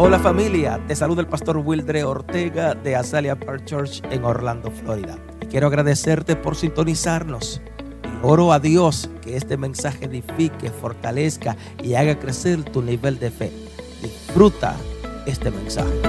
Hola familia, te saluda el pastor Wildre Ortega de Azalea Park Church en Orlando, Florida. Y quiero agradecerte por sintonizarnos. Y oro a Dios que este mensaje edifique, fortalezca y haga crecer tu nivel de fe. Disfruta este mensaje.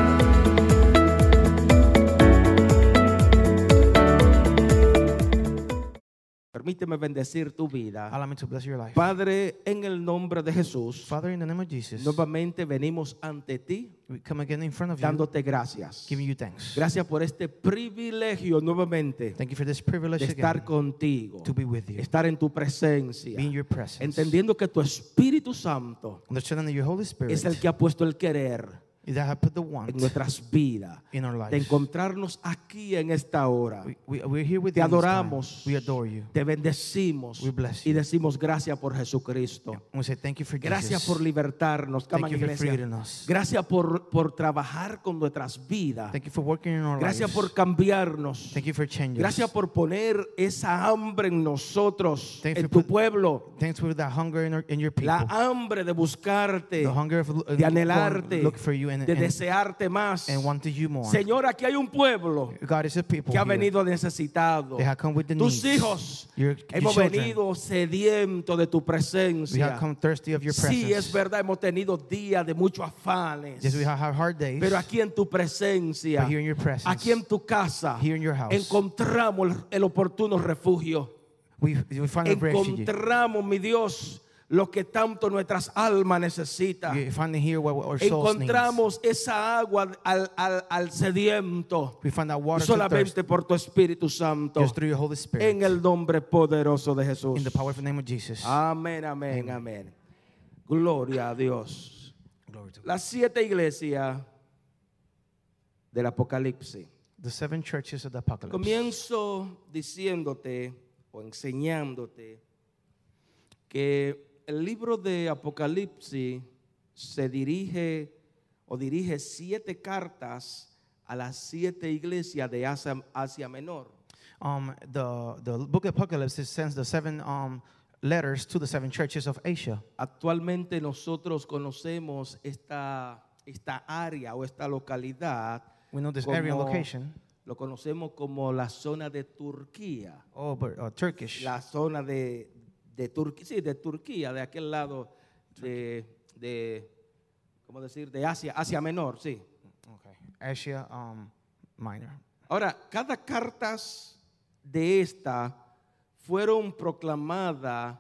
Permíteme bendecir tu vida. Allow me to bless your life. Padre, en el nombre de Jesús, Father, in the name of Jesus, nuevamente venimos ante ti we come again in front of you, dándote gracias. giving you thanks. Gracias por este privilegio nuevamente Thank you for this de estar again contigo, to be with you, estar en tu presencia, be in your presence, entendiendo que tu Espíritu Santo understanding that your Holy Spirit es el que ha puesto el querer en nuestras vidas, de encontrarnos aquí en esta hora. We, we, we're here with Te adoramos, We adore you. te bendecimos We bless y decimos gracias por Jesucristo. Say thank you for Gracias Jesus. por libertarnos, Thank you for. Gracias por, por trabajar con nuestras vidas. Thank you for working in our Gracias lives. por cambiarnos. Thank you for changing Gracias por poner esa hambre en nosotros, Thank you en for tu put- pueblo. Thanks for that hunger in, our, in your. La hambre de buscarte, the hunger of de anhelarte, look for you and, de desearte más. and you more. Señor, aquí hay un pueblo God is a people que ha venido necesitado. They have come with the Tus needs. hijos Your, your hemos children. venido sedientos de tu We presencia. have come thirsty of your presence. Sí, es verdad, hemos tenido días de muchos afanes. Yes, we have had hard days. Pero aquí en tu presencia, But here in your presence, aquí en tu casa, here in your house, encontramos el- el oportuno refugio. we, we find. Encontramos, mi Dios, lo que tanto nuestras almas necesitan. Needs. Encontramos esa agua al, al- al sediento. We find that water to Solamente por tu Espíritu Santo. just through your Holy Spirit. En el nombre poderoso de Jesús. in the powerful name of Jesus. Amén, amén, amén. Gloria a Dios. Las siete iglesias del Apocalipsis. The seven churches of the apocalypse. Comienzo diciéndote o enseñándote que el libro de Apocalipsis se dirige o dirige siete cartas a las siete iglesias de Asia, Asia Menor. Um, the, the book of Apocalypse sends the seven um, letters to the seven churches of Asia. Actualmente nosotros conocemos esta, esta área o esta localidad. We know this area como- location. Lo conocemos como la zona de Turquía. Oh, but uh, Turkish. La zona de, de Turquía, sí, de Turquía, de aquel lado de, de ¿cómo decir? De Asia, Asia Menor, sí. Okay. Asia um, Minor. Ahora, cada cartas de esta fueron proclamadas,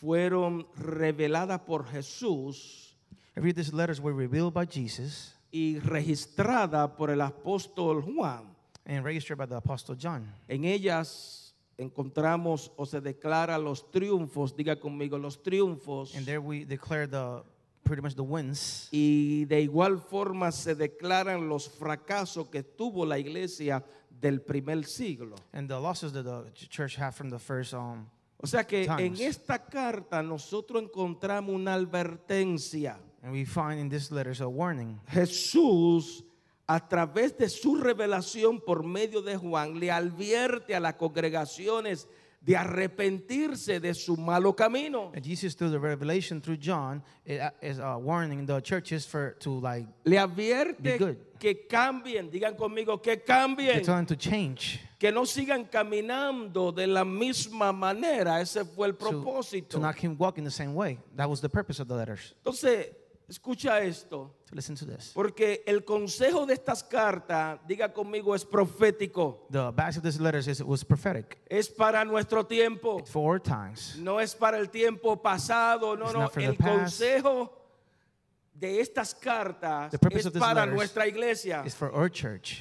fueron reveladas por Jesús Every these letters were revealed by Jesus y registradas por el apóstol Juan. and registered by the Apostle John. En ellas encontramos o se declara los triunfos, diga conmigo, los triunfos. And there we declare the pretty much the wins. Y de igual forma se declaran los fracasos que tuvo la iglesia del primer siglo. And the losses that the ch- church had from the first um, O sea que en esta carta nosotros encontramos una advertencia. and we find in these letters a warning. Jesús, a través de su revelación por medio de Juan, le advierte a las congregaciones de arrepentirse de su malo camino. And Jesus, through the revelation through John, uh, is uh, warning the churches for to like Le Be advierte good. que cambien, digan conmigo que cambien. to change, que no sigan caminando de la misma manera. Ese fue el to, propósito. to not keep walking the same way. That was the purpose of the letters. Entonces, escucha esto, To listen to this. porque el consejo de estas cartas, diga conmigo, es profético. The back of these letters is, was prophetic Es para nuestro tiempo. for our times. No es para el tiempo pasado, no, It's no. not for the El past. consejo de estas cartas es para nuestra iglesia.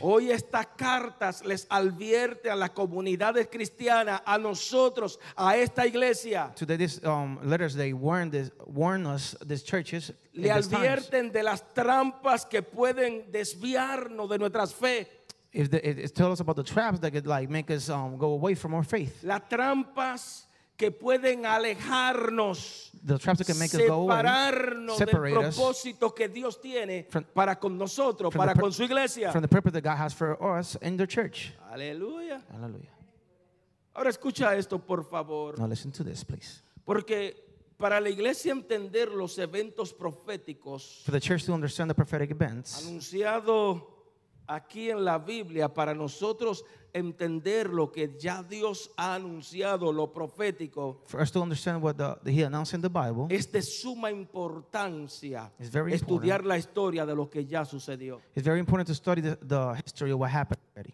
Hoy estas cartas les advierte a las comunidades cristianas, a nosotros, a esta iglesia. Today, these um, letters they warn this, warn us, these churches, le advierten de las trampas que pueden desviarnos de nuestras fe. if the, it, it tells us about the traps that could like make us um, go away from our faith. Las trampas que pueden alejarnos, The traps that can make us go separarnos del separate us propósito que Dios tiene From- para con nosotros, from para the pur- con su iglesia. from the purpose that God has for us in the church. Aleluya. Hallelujah. Ahora escucha esto, por favor, Now listen to this, please. porque para la iglesia entender los eventos proféticos For the church to understand the prophetic events anunciado aquí en la Biblia, para nosotros entender lo que ya Dios ha anunciado, lo profético, for us to understand what the, the, he announced in the Bible, es de suma importancia very estudiar la historia de lo que ya sucedió. it's very important to study the, the history of what happened already.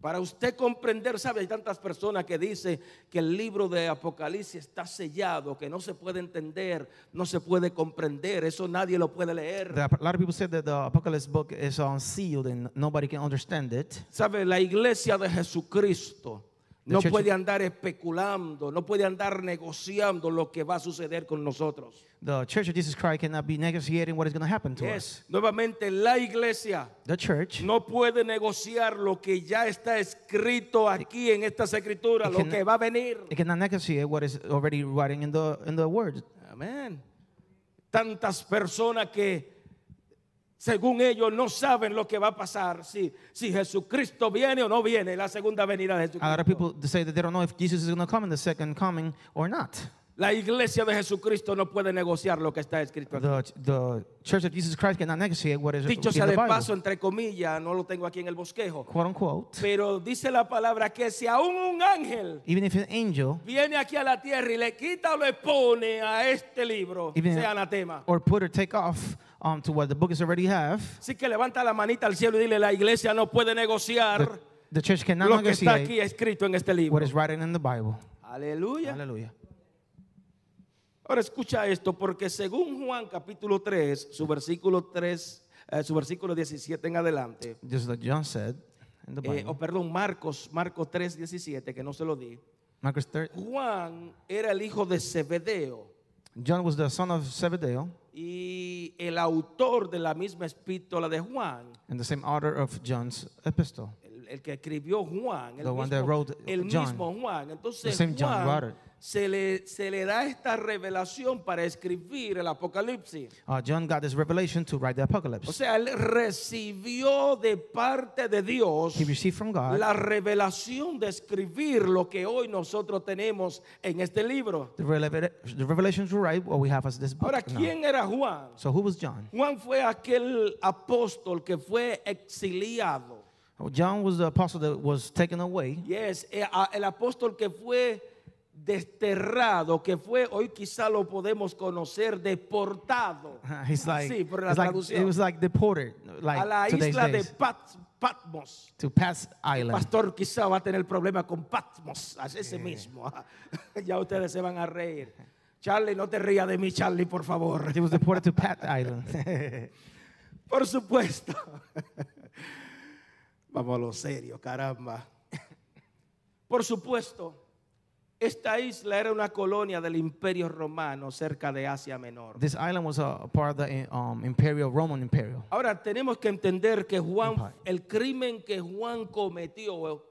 Para usted comprender, sabe, hay tantas personas que dicen que el libro de Apocalipsis está sellado, que no se puede entender, no se puede comprender, eso nadie lo puede leer. The- a lot of people say that the Apocalypse book is unsealed and nobody can understand it. Sabe, la iglesia de Jesucristo no church- puede andar especulando, no puede andar negociando lo que va a suceder con nosotros. The Church of Jesus Christ cannot be negotiating what is going to happen to us. Nuevamente la iglesia The church no puede negociar lo que ya está escrito aquí en estas escrituras, It lo can- que va a venir. it cannot negotiate what is already writing in the in the word. Amén. Tantas personas que según ellos no saben lo que va a pasar si, si Jesucristo viene o no viene, la segunda venida de A lot of Jesucristo. people say that they don't know if Jesus is going to come in the second coming or not. La iglesia de Jesucristo no puede negociar lo que está escrito aquí. The, the Church of Jesus Christ cannot negotiate what is Dicho sea the de paso, entre comillas, no lo tengo aquí en el bosquejo, Quote unquote. pero dice la palabra que si aún un ángel Even if an angel viene aquí a la tierra y le quita o le pone a este libro, sea anatema. or put or take off um, to what the books already have, Así que levanta la manita al cielo y dile, la iglesia no puede negociar the, the church cannot lo que está negotiate aquí escrito en este libro. what is written in the Bible. Aleluya. Hallelujah. Ahora escucha esto, porque según Juan capítulo 3, su versículo 3, eh, su versículo 17 en adelante, Just like John said in the eh, Bible. o perdón, Marcos, Marcos 3, 17, que no se lo di. Marcus 3, Juan era el hijo de Zebedeo John was the son of Zebedeo y el autor de la misma epístola de Juan, and the same author of John's epistle. el, el que escribió Juan, el, The one mismo, that wrote el John. mismo Juan. Entonces The same John wrote it. Se le, se le da esta revelación para escribir el Apocalipsis. Uh, John got this revelation to write the O apocalypse. sea, él recibió de parte de Dios He received from God la revelación de escribir lo que hoy nosotros tenemos en este libro. the, revelation to write what we have as this book. Ahora, now. ¿quién era Juan? So who was John? Juan fue aquel apóstol que fue exiliado. Oh, John was the apostle that was taken away. Yes, eh, a- el apóstol que fue desterrado, que fue, hoy quizá lo podemos conocer, deportado. Like, Sí, por la it's like traducción. it was like deported, like a la isla de days, Pat- Patmos. to Pat's Island. Pastor quizá va a tener problema con Patmos, a ese mismo. ya ustedes se van a reír. Charlie, no te rías de mí, Charlie, por favor. He was deported to Pat Island. Por supuesto. Vamos a lo serio, caramba. Por supuesto, esta isla era una colonia del Imperio Romano cerca de Asia Menor. this island was a part of the um, imperial Roman imperial. Ahora tenemos que entender que Juan, Empire. el crimen que Juan cometió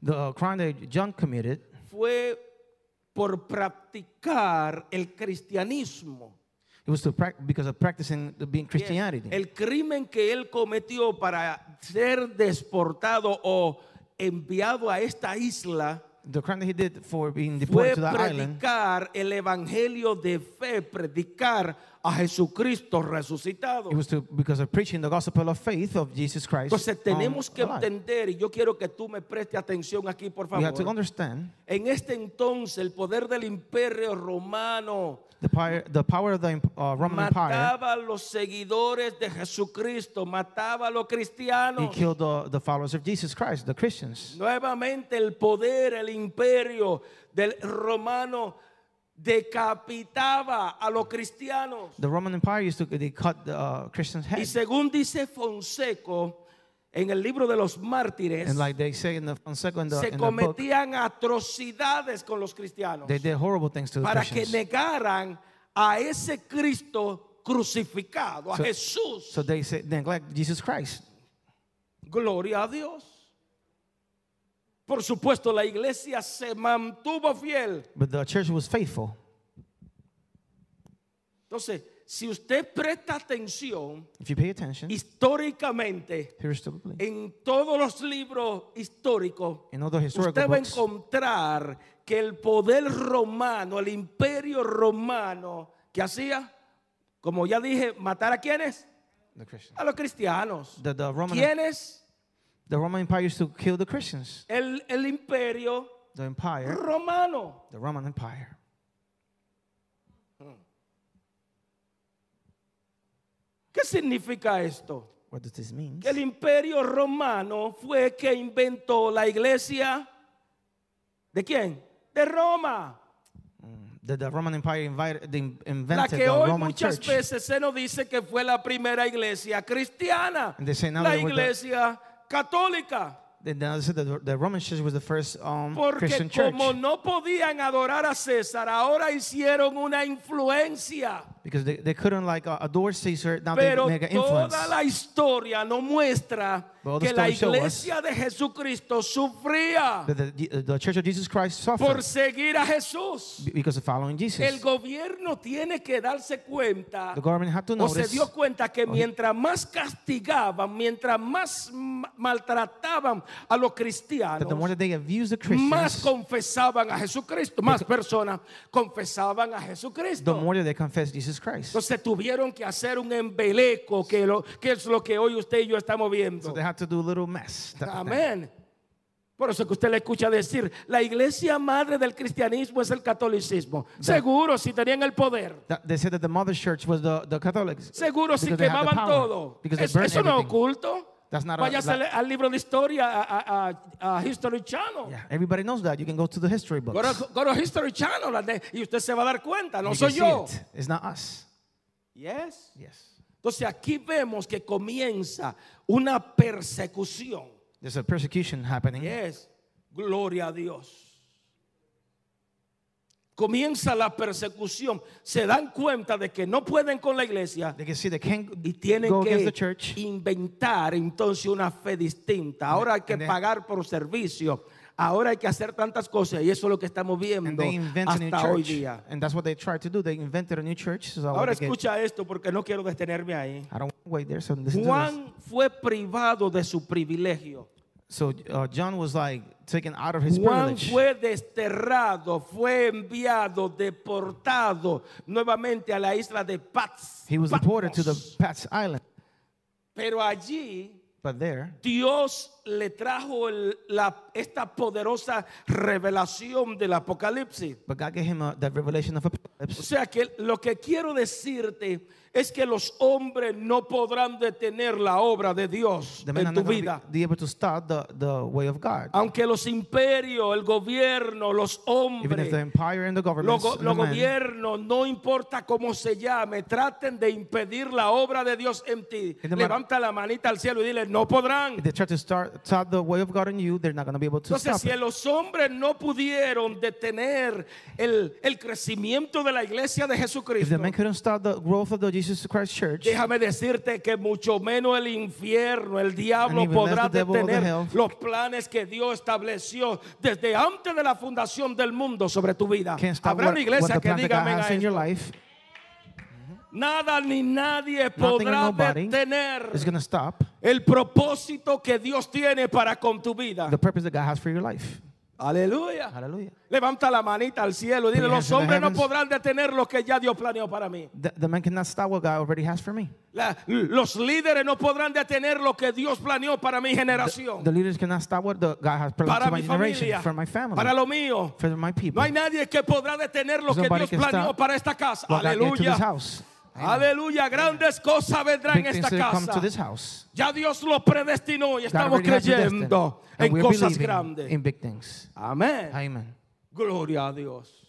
The crime that John committed fue por practicar el cristianismo. it was to because of practicing the being Christianity. El crimen que él cometió para ser desportado o enviado a esta isla the crime that he did for being fue deported to the island. predicar el evangelio de fe, predicar a Jesucristo resucitado. it was to because of preaching the gospel of faith of Jesus Christ. Entonces tenemos que entender, y yo quiero que tú me prestes atención aquí, por we have to favor. understand En este entonces, el poder del imperio romano the power, the power of the uh, Roman Empire. mataba a los seguidores de Jesucristo, mataba a los He cristianos. killed the, the followers of Jesus Christ, the Christians. Nuevamente el poder, el imperio del romano decapitaba a los cristianos. The Roman Empire used to they cut the uh, Christians' Y heads. según dice Fonseco en el libro de los mártires, And like they say in the Fonseca in the, se in the book, cometían atrocidades con los cristianos they did horrible things to the para que Christians. negaran a ese Cristo crucificado, a So- Jesús. So they say neglect Jesus Christ. Gloria a Dios. Por supuesto, la iglesia se mantuvo fiel. But the church was faithful. Entonces, si usted presta atención If you pay attention, históricamente historically, en todos los libros históricos, in all the historical usted va a encontrar que el poder romano, el imperio romano, que hacía, como ya dije, matar a quienes? A los cristianos. the, the Roman, ¿Quiénes? The Roman Empire used to kill the Christians. El, el imperio The empire, romano. the Roman Empire. ¿Qué significa esto? What does this mean? Que el imperio romano fue que inventó la iglesia. ¿De quién? De Roma. The, the Roman Empire invited, they La invented que the hoy Roman muchas Church. veces se nos dice que fue la primera iglesia cristiana. La the- iglesia católica. Then they said that the, the Roman Church was the first um, Porque Christian church como no podían adorar a César, ahora hicieron una influencia. Because they, they couldn't like uh, adore Caesar. Now they Pero make an influence. toda la historia nos muestra the que la iglesia de Jesucristo sufría The, the, the Church of Jesus Christ por seguir a Jesús. be- because of following Jesus. El gobierno tiene que darse cuenta the government had to o se notice dio cuenta que mientras más castigaban, mientras más ma- maltrataban a los cristianos, that the more that they abuse the más Christians, confesaban a Jesucristo, más personas confesaban a the Jesucristo. more that they confess Jesus Christ. Entonces tuvieron que hacer un embeleco, que, lo, que es lo que hoy usted y yo estamos viendo. So they had to do a little mess. type of thing. Amén. Por eso que usted le escucha decir, la iglesia madre del cristianismo es el catolicismo. Seguro si tenían el poder. They said that the mother church was the, the Catholics. Seguro si quemaban todo. Es- eso no es oculto. That's not a- that- al libro de historia, a, a- History Channel. Yeah, everybody knows that. You can go to the history books. Go to, go to History Channel y usted se va a dar cuenta, no You soy yo. it. It's not us. Yes. Yes. Entonces aquí vemos que comienza una persecución. There's a persecution happening. Yes. Gloria a Dios. Comienza la persecución. Se dan cuenta de que no pueden con la iglesia y tienen que inventar entonces una fe distinta. Ahora hay que pagar por servicio. Ahora hay que hacer tantas cosas y eso es lo que estamos viendo hasta hoy día. And that's what they tried to do. They invented a new church. So Ahora escucha esto porque no quiero detenerme ahí. Juan fue privado de su privilegio. So uh, John was like taken out of his Juan privilege. fue desterrado, fue enviado, deportado nuevamente a la isla de Patmos. He was deported to the Patmos. Pat's Island. Pero allí But there, Dios le trajo el- la, esta poderosa revelación del Apocalipsis. but God gave him uh, the revelation of O Apocalypse. sea que lo que quiero decirte es que los hombres no podrán detener la obra de Dios The en tu vida. be able to start the, the way of God. Aunque los imperios, el gobierno, los hombres, Los, go- los gobiernos, no importa cómo se llame, traten de impedir la obra de Dios en ti. Levanta la manita al cielo y dile, no podrán. Entonces, si los hombres no pudieron detener el, el crecimiento de la iglesia de Jesucristo, Jesus Christ church, déjame decirte que mucho menos el infierno, el diablo podrá detener los planes que Dios estableció desde antes de la fundación del mundo sobre tu vida. Habrá una iglesia que diga amén Nada ni nadie podrá detener el propósito que Dios tiene para con tu vida. the purpose that God has for your life. Aleluya. Hallelujah. Levanta la manita al cielo y dile, los the hombres no podrán detener lo que ya Dios planeó para mí. The, the man cannot stop what God already has for me. La- los líderes no podrán detener lo que Dios planeó para mi generación, The leaders cannot stop what the, God has planned para my mi generation, familia, for my family, para lo mío. for my people. No hay nadie que podrá detener lo There's que Dios planeó para esta casa. Aleluya. Aleluya. Grandes cosas vendrán en esta casa. Ya Dios lo predestinó y estamos creyendo en cosas grandes. Amén. Amen. Gloria a Dios.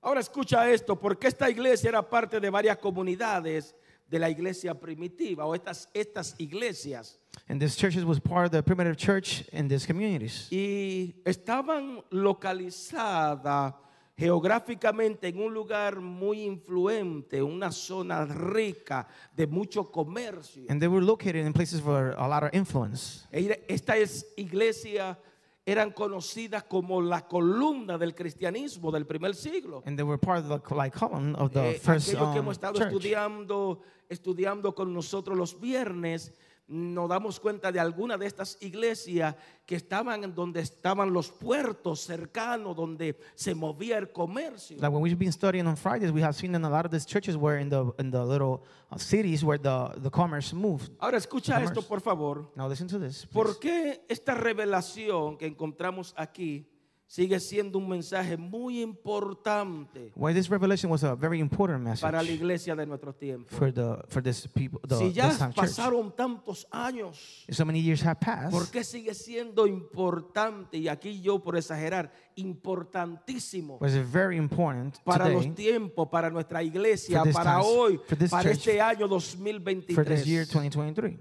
Ahora escucha esto, porque esta iglesia era parte de varias comunidades de la iglesia primitiva o estas, estas iglesias And this churches was part of the primitive church in these communities. y estaban localizadas geográficamente en un lugar muy influente, una zona rica de mucho comercio. And they were located in places for a lot of influence. Esta es iglesia eran conocidas como la columna del cristianismo del primer siglo. And they were part of the like column of the Eh, first que um, hemos estado church. estudiando, estudiando con nosotros los viernes, nos damos cuenta de algunas de estas iglesias que estaban en donde estaban los puertos cercanos, donde se movía el comercio. Like when we've been studying on Fridays, we have seen in a lot of these churches were in the in the little uh, cities where the, the commerce moved. Ahora escucha esto, por favor. Now listen to this. please. ¿Por qué esta revelación que encontramos aquí sigue siendo un mensaje muy importante Why this revelation was a very important message para la iglesia de nuestro tiempo? for the for this people the Si ya this time church. pasaron tantos años, So many years have passed. ¿por qué sigue siendo importante? Y aquí yo por exagerar, importantísimo was very important para today los tiempos, para nuestra iglesia, para times- hoy, para church, este año for this 2023. year 2023.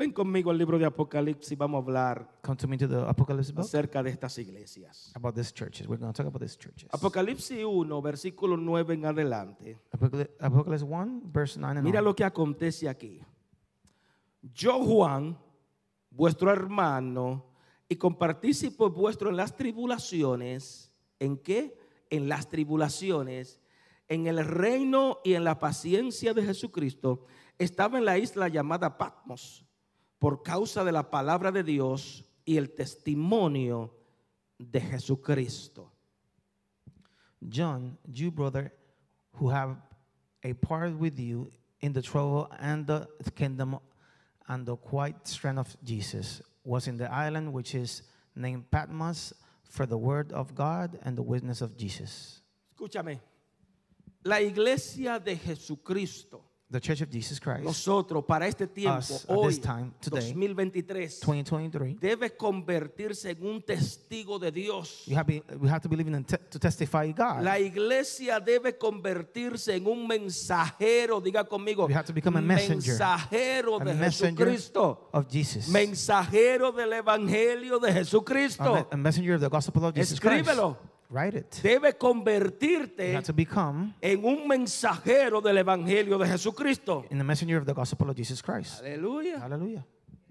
Ven conmigo al libro de Apocalipsis, vamos a hablar Come to me to the Apocalypse book acerca de estas iglesias. about these churches. We're going to talk about these churches. Apocalipsis 1, versículo 9 en adelante. Apocalypse, Apocalypse 1, verse 9 and Mira on. lo que acontece aquí. Yo, Juan, vuestro hermano, y compartícipo vuestro en las tribulaciones. ¿En qué? En las tribulaciones, en el reino y en la paciencia de Jesucristo. Estaba en la isla llamada Patmos por causa de la palabra de Dios y el testimonio de Jesucristo. John, you brother, who have a part with you in the trouble and the kingdom and the quiet strength of Jesus, was in the island which is named Patmos for the word of God and the witness of Jesus. Escúchame. La iglesia de Jesucristo The Church of Jesus Christ, nosotros para este tiempo, Us, hoy, this time, today, 2023, 2023, debe convertirse en un testigo de Dios. we have, be, we have to believe in te- to testify God. La iglesia debe convertirse en un mensajero, diga conmigo, We have to become a messenger. mensajero a de messenger Jesucristo, of Jesus. mensajero del evangelio de a, Jesucristo. me- a messenger of the gospel of Jesus Escríbelo. Christ. Write it. Debe convertirte to become en un mensajero del evangelio de Jesucristo. in the messenger of the gospel of Jesus Christ. Aleluya. Hallelujah.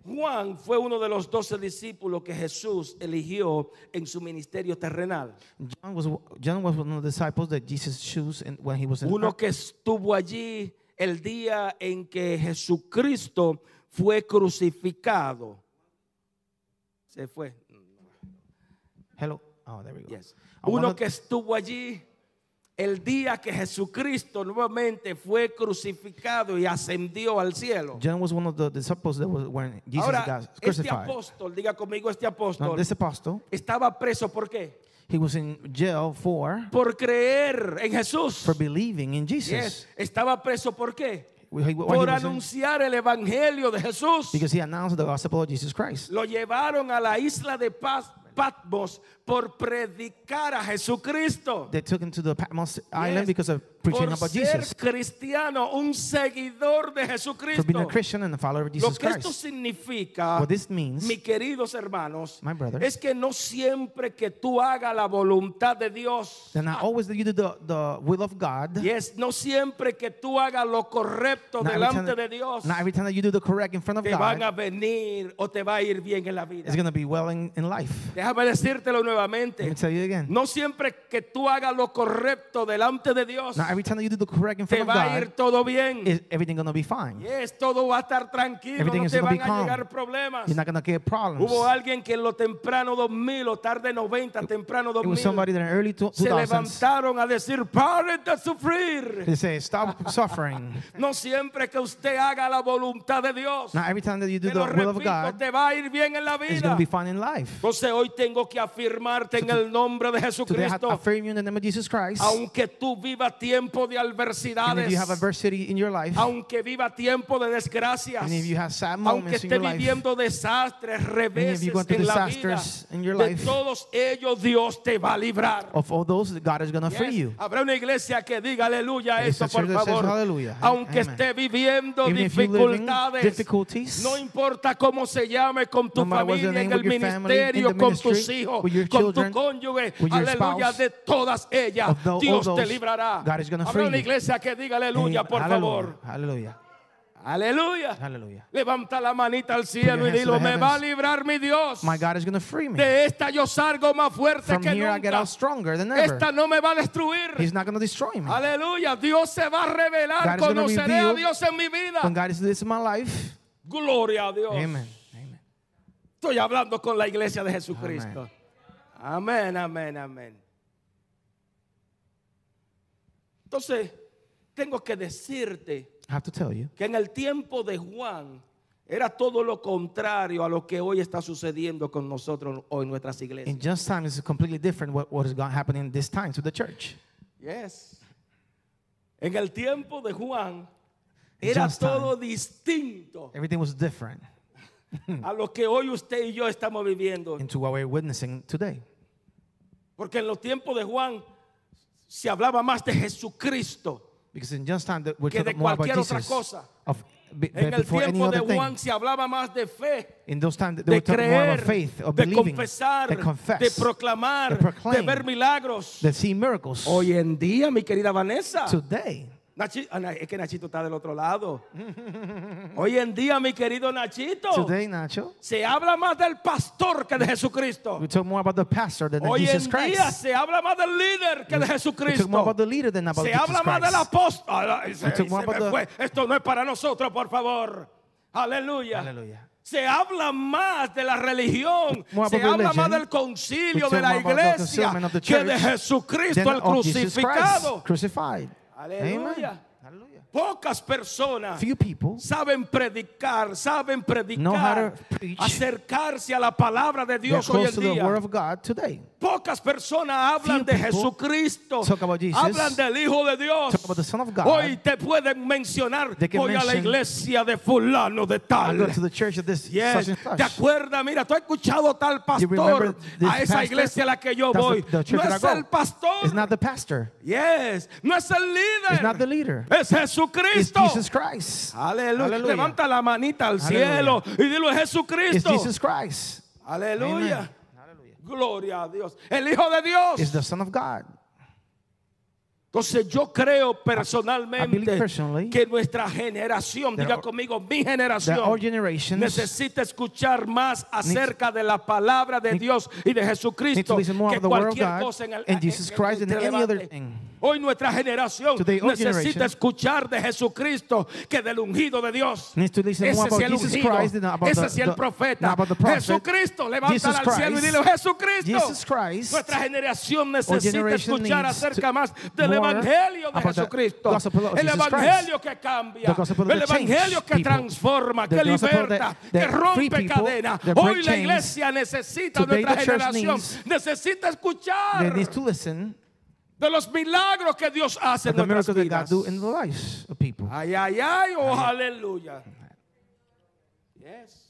Juan fue uno de los doce discípulos que Jesús eligió en su ministerio terrenal. John was John was one of the disciples that Jesus chose in, when he was in Uno que estuvo allí el día en que Jesucristo fue crucificado. Se fue. Hello. Oh, there we go. Yes. Uno que estuvo allí el día que Jesucristo nuevamente fue crucificado y ascendió al cielo. John was one of the disciples that was when Jesus Ahora, got este crucified. apóstol, diga conmigo este Now, apóstol, this apostle, estaba preso ¿por qué? he was in jail for Por creer en Jesús. for believing in Jesus. Yes. Estaba preso ¿por qué? Por anunciar el evangelio de Jesús. because he announced the gospel of Jesus Christ. Lo llevaron a la isla de Paz- Patmos por predicar a Jesucristo. They took him to the Patmos Island Yes. because of preaching Por about ser Jesus. cristiano, un seguidor de For being Jesucristo. a Christian and a follower of Lo Jesus que esto Christ. significa, What this means, mis queridos hermanos, My brothers, es que no siempre que tú hagas la voluntad de Dios, then not always that you do the, the will of God. yes, no siempre que tú hagas lo correcto Not delante de Dios, not every time that you do the correct in front of te van a God, venir o te va a ir bien en la vida. it's going to be well in, in life. Déjame decírtelo Let nuevamente. me tell you again. No siempre que tú hagas lo correcto delante de Dios, Not every time that you do the correct in te front of va a ir God, todo bien. is everything going to be fine. Yes, todo va a estar tranquilo, Everything no is te gonna van a calm. llegar problemas. You're not going to get problems. Hubo alguien que en lo temprano 2000 o tarde 90, temprano It was 2000, somebody that in early two- se 2000s, levantaron a decir, paren de sufrir. they say, stop suffering. No siempre que usted haga la voluntad de Dios, Not every time that you do te lo the will of repito, God, te va a ir bien en la it's going vida. to be fine in life. Entonces hoy tengo que afirmarte en el nombre de Jesucristo. Aunque tú vivas tiempo de adversidades, you have adversity in your life, aunque viva tiempo de desgracias, aunque esté your life, viviendo desastres, reveses en la vida, your de life, todos ellos Dios te va a librar. of all those, God is to free Yes. you. Habrá una iglesia que diga aleluya Yes, esto, por says favor. hallelujah. Aunque Amen. esté viviendo Even dificultades, no importa cómo se llame con tu No familia, en el ministerio, con tus hijos, con tu cónyuge, aleluya, de todas ellas, Dios te librará. Habrá una iglesia que diga aleluya, por favor. Aleluya. Hallelujah. Levanta la manita al cielo y dilo, me va a librar mi Dios. My God is going to free me. De esta yo salgo más fuerte From que here I get nunca. out stronger than ever. Esta no me va a destruir. He's not going to destroy me. Aleluya. Dios se va a revelar. God Conoceré a Dios en mi vida. When God is this in my life, Gloria a Dios. amen. Estoy hablando con la iglesia de Jesucristo. Amén, amén, amén. Entonces, tengo que decirte I have to tell you, que en el tiempo de Juan era todo lo contrario a lo que hoy está sucediendo con nosotros o en nuestras iglesias. in just time, it's completely different what, what is going happening in this time to the church. Yes. En el tiempo de Juan era just time. todo distinto Everything was different a lo que hoy usted y yo estamos viviendo. into what we're witnessing today. Porque en los tiempos de Juan se hablaba más de Jesucristo. Because in just time, that we're Que de talking more about cualquier otra Jesus. cosa. Of, be, En el before any tiempo de other thing. Juan se hablaba más de fe, In those times, they de talking more creer, faith, of de believing, confesar, confess, de proclamar, de ver milagros. they see miracles. Hoy en día, mi querida Vanessa, Today, Nachi- ah, es que Nachito está del otro lado. Hoy en día, mi querido Nachito, today, Nacho, se habla más del pastor que de Jesucristo. we talk more about the pastor than Hoy Jesus en día se habla más del líder que de We talk more Jesucristo. about the leader than about Se Jesus habla más del apóstol. We. Esto no es para nosotros, por favor. Aleluya. Se habla más de la religión, se habla más del concilio We de la iglesia que de Jesucristo el crucificado. Aleluya. Pocas personas Few people saben predicar, saben Know how predicar, to preach. acercarse a la palabra de Dios hoy en día. Pocas personas hablan de Jesucristo, hablan del Hijo de Dios. Hoy te pueden mencionar, voy a la iglesia de fulano de tal. Yes. ¿Te acuerdas? Mira, tú has escuchado tal pastor a esa iglesia a la que yo voy. no es el pastor. It's not the pastor. Yes. No es el líder. It's not the leader. Es It's Jesucristo. Jesus Christ. Aleluya. Levanta la manita al cielo y dilo es It's Jesucristo. Jesus Christ. Aleluya. Gloria a Dios. El Hijo de Dios. Is the Son of God. Entonces yo creo personalmente que nuestra generación, diga our- conmigo, mi generación necesita escuchar más acerca de la palabra de Dios y de Jesucristo que cualquier cosa en el en- en- en Hoy nuestra generación necesita escuchar de Jesucristo que del ungido de Dios. Ese about el ungido, ese sí el profeta. Jesucristo, Jesus al cielo y dile Jesucristo. Nuestra generación necesita escuchar acerca más del evangelio de Jesucristo. El evangelio que cambia. El evangelio que transforma, que liberta, que rompe cadenas. Hoy la iglesia necesita, nuestra generación necesita escuchar de los milagros que Dios hace en the nuestras miracles that God vidas. do in the lives of people. Ay, ay, ay, oh, aleluya. Yes.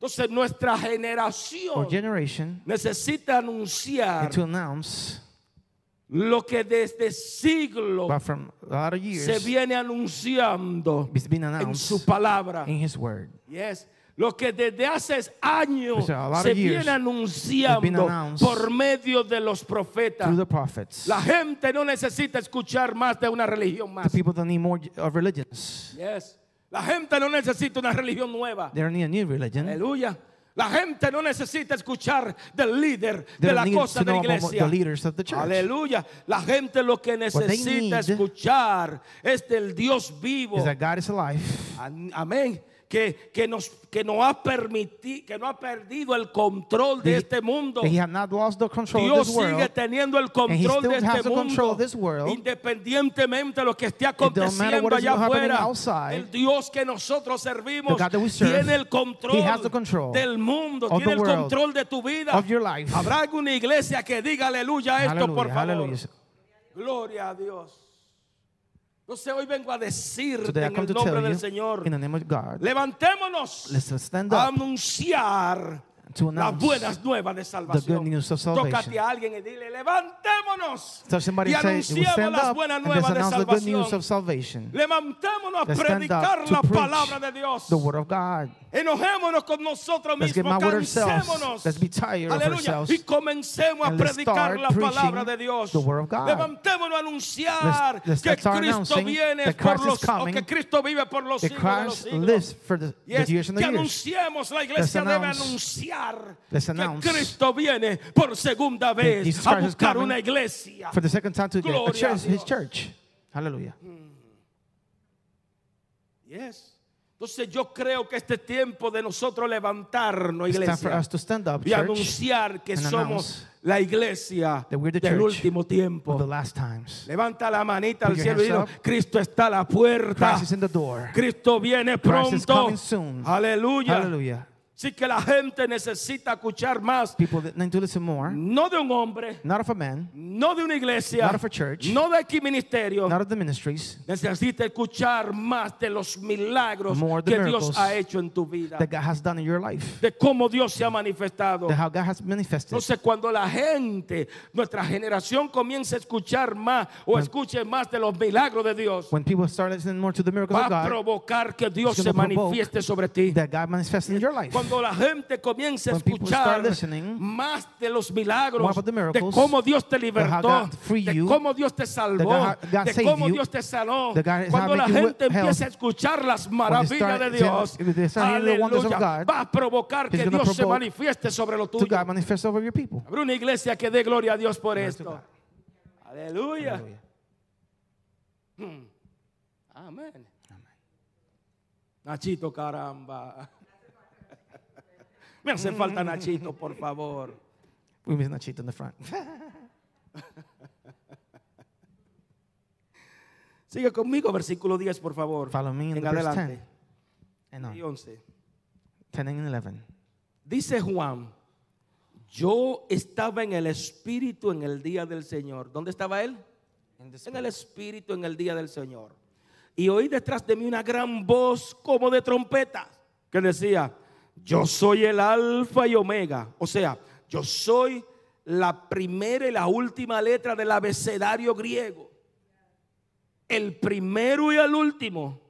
Entonces nuestra Our generación generation necesita anunciar to announce, lo que desde siglos but from a lot of se years, viene anunciando it's been en announced su palabra. in His Word. Yes. Lo que desde hace años se viene anunciando por medio de los profetas. La gente no necesita escuchar más de una religión The más. people don't need more of religions. Yes. La gente no necesita una religión nueva. They don't need a new religion. Aleluya. La gente no necesita escuchar del líder They de la cosa de la iglesia. Aleluya. La gente lo que necesita escuchar es del Dios vivo. Amén. Que, que, nos, que, no ha permiti- que no ha perdido el control de he- este mundo. Dios sigue teniendo el control de este mundo. Independientemente de lo que esté aconteciendo allá afuera. outside. El Dios que nosotros servimos serve, tiene el control, del mundo, tiene el world, control de tu vida. Habrá alguna iglesia que diga aleluya a esto, por favor. Hallelujah. Gloria a Dios. Entonces hoy vengo a I en el nombre del Señor. in the name of God, Levantémonos let's stand a up anunciar To las announce buenas nuevas de salvación. good news of Tócate salvation. a alguien y dile, levantémonos y say, "We anunciemos las buenas nuevas de salvación. Levantémonos a predicar la palabra de Dios. Enojémonos con nosotros Let's get mismos, mad with ourselves. cansémonos. Let's be tired of ourselves. Y comencemos a predicar la palabra de Dios. Levantémonos a anunciar Let's- let's que Cristo viene por los o que Cristo vive por los siglos de los siglos. que anunciemos, la iglesia debe anunciar que Cristo viene por segunda vez a buscar una iglesia. For the second time to get Gloria a church, his church. Hallelujah. Yes. Entonces yo creo que este tiempo de nosotros levantarnos, iglesia, up, y anunciar que somos la iglesia del último tiempo. Levanta la manita al cielo y dilo. Cristo está a la puerta. Christ is in the door. Cristo viene pronto. Aleluya. Así que la gente necesita escuchar más, People that need to listen more, no de un hombre, not of a man, no de una iglesia, Not of a church. no de aquí ministerio. not of the ministries, Necesita escuchar más de los milagros More que Dios ha hecho en tu vida, that God has done in your life, de cómo Dios se ha manifestado. that how God has manifested. Entonces cuando la gente, nuestra generación comience a escuchar más o escuche más de los milagros de Dios, When people start listening more to the miracles va of a God, provocar que Dios se manifieste sobre ti. that God manifests in your life. Cuando la gente comience a escuchar más de los milagros, the de miracles, cómo Dios te libertó, de cómo Dios te salvó, God- God de cómo you, Dios te sanó. Cuando la gente empiece a escuchar las maravillas start de Dios, aleluya, God, va a provocar que Dios se manifieste sobre lo tuyo. Habrá una iglesia que dé gloria a Dios por esto. Aleluya. Hallelujah. Amén. Nachito, caramba. Me hace falta Nachito, por favor. We miss Nachito in the front. Sigue conmigo, versículo 10, por favor. Follow me in en adelante. 10 and. Y 11. 10 and 11. Dice Juan, yo estaba en el Espíritu en el día del Señor. ¿Dónde estaba él? En el Espíritu en el día del Señor. Y oí detrás de mí una gran voz como de trompeta que decía, yo soy el alfa y omega. O sea, yo soy la primera y la última letra del abecedario griego. El primero y el último.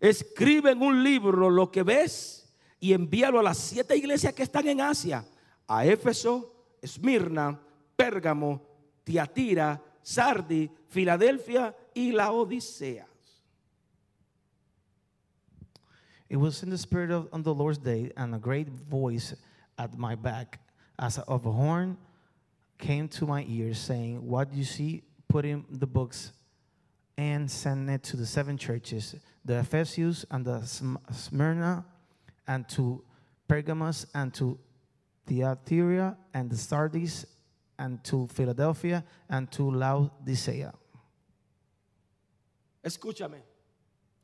Escribe en un libro lo que ves y envíalo a las siete iglesias que están en Asia. A Éfeso, Esmirna, Pérgamo, Tiatira, Sardi, Filadelfia y la Odisea. It was in the spirit of on the Lord's day, and a great voice at my back, as of a horn, came to my ears, saying, What you see, put in the books and send it to the seven churches the Ephesus and the Smyrna, and to Pergamos, and to Thyatira, and the Sardis, and to Philadelphia, and to Laodicea. Escúchame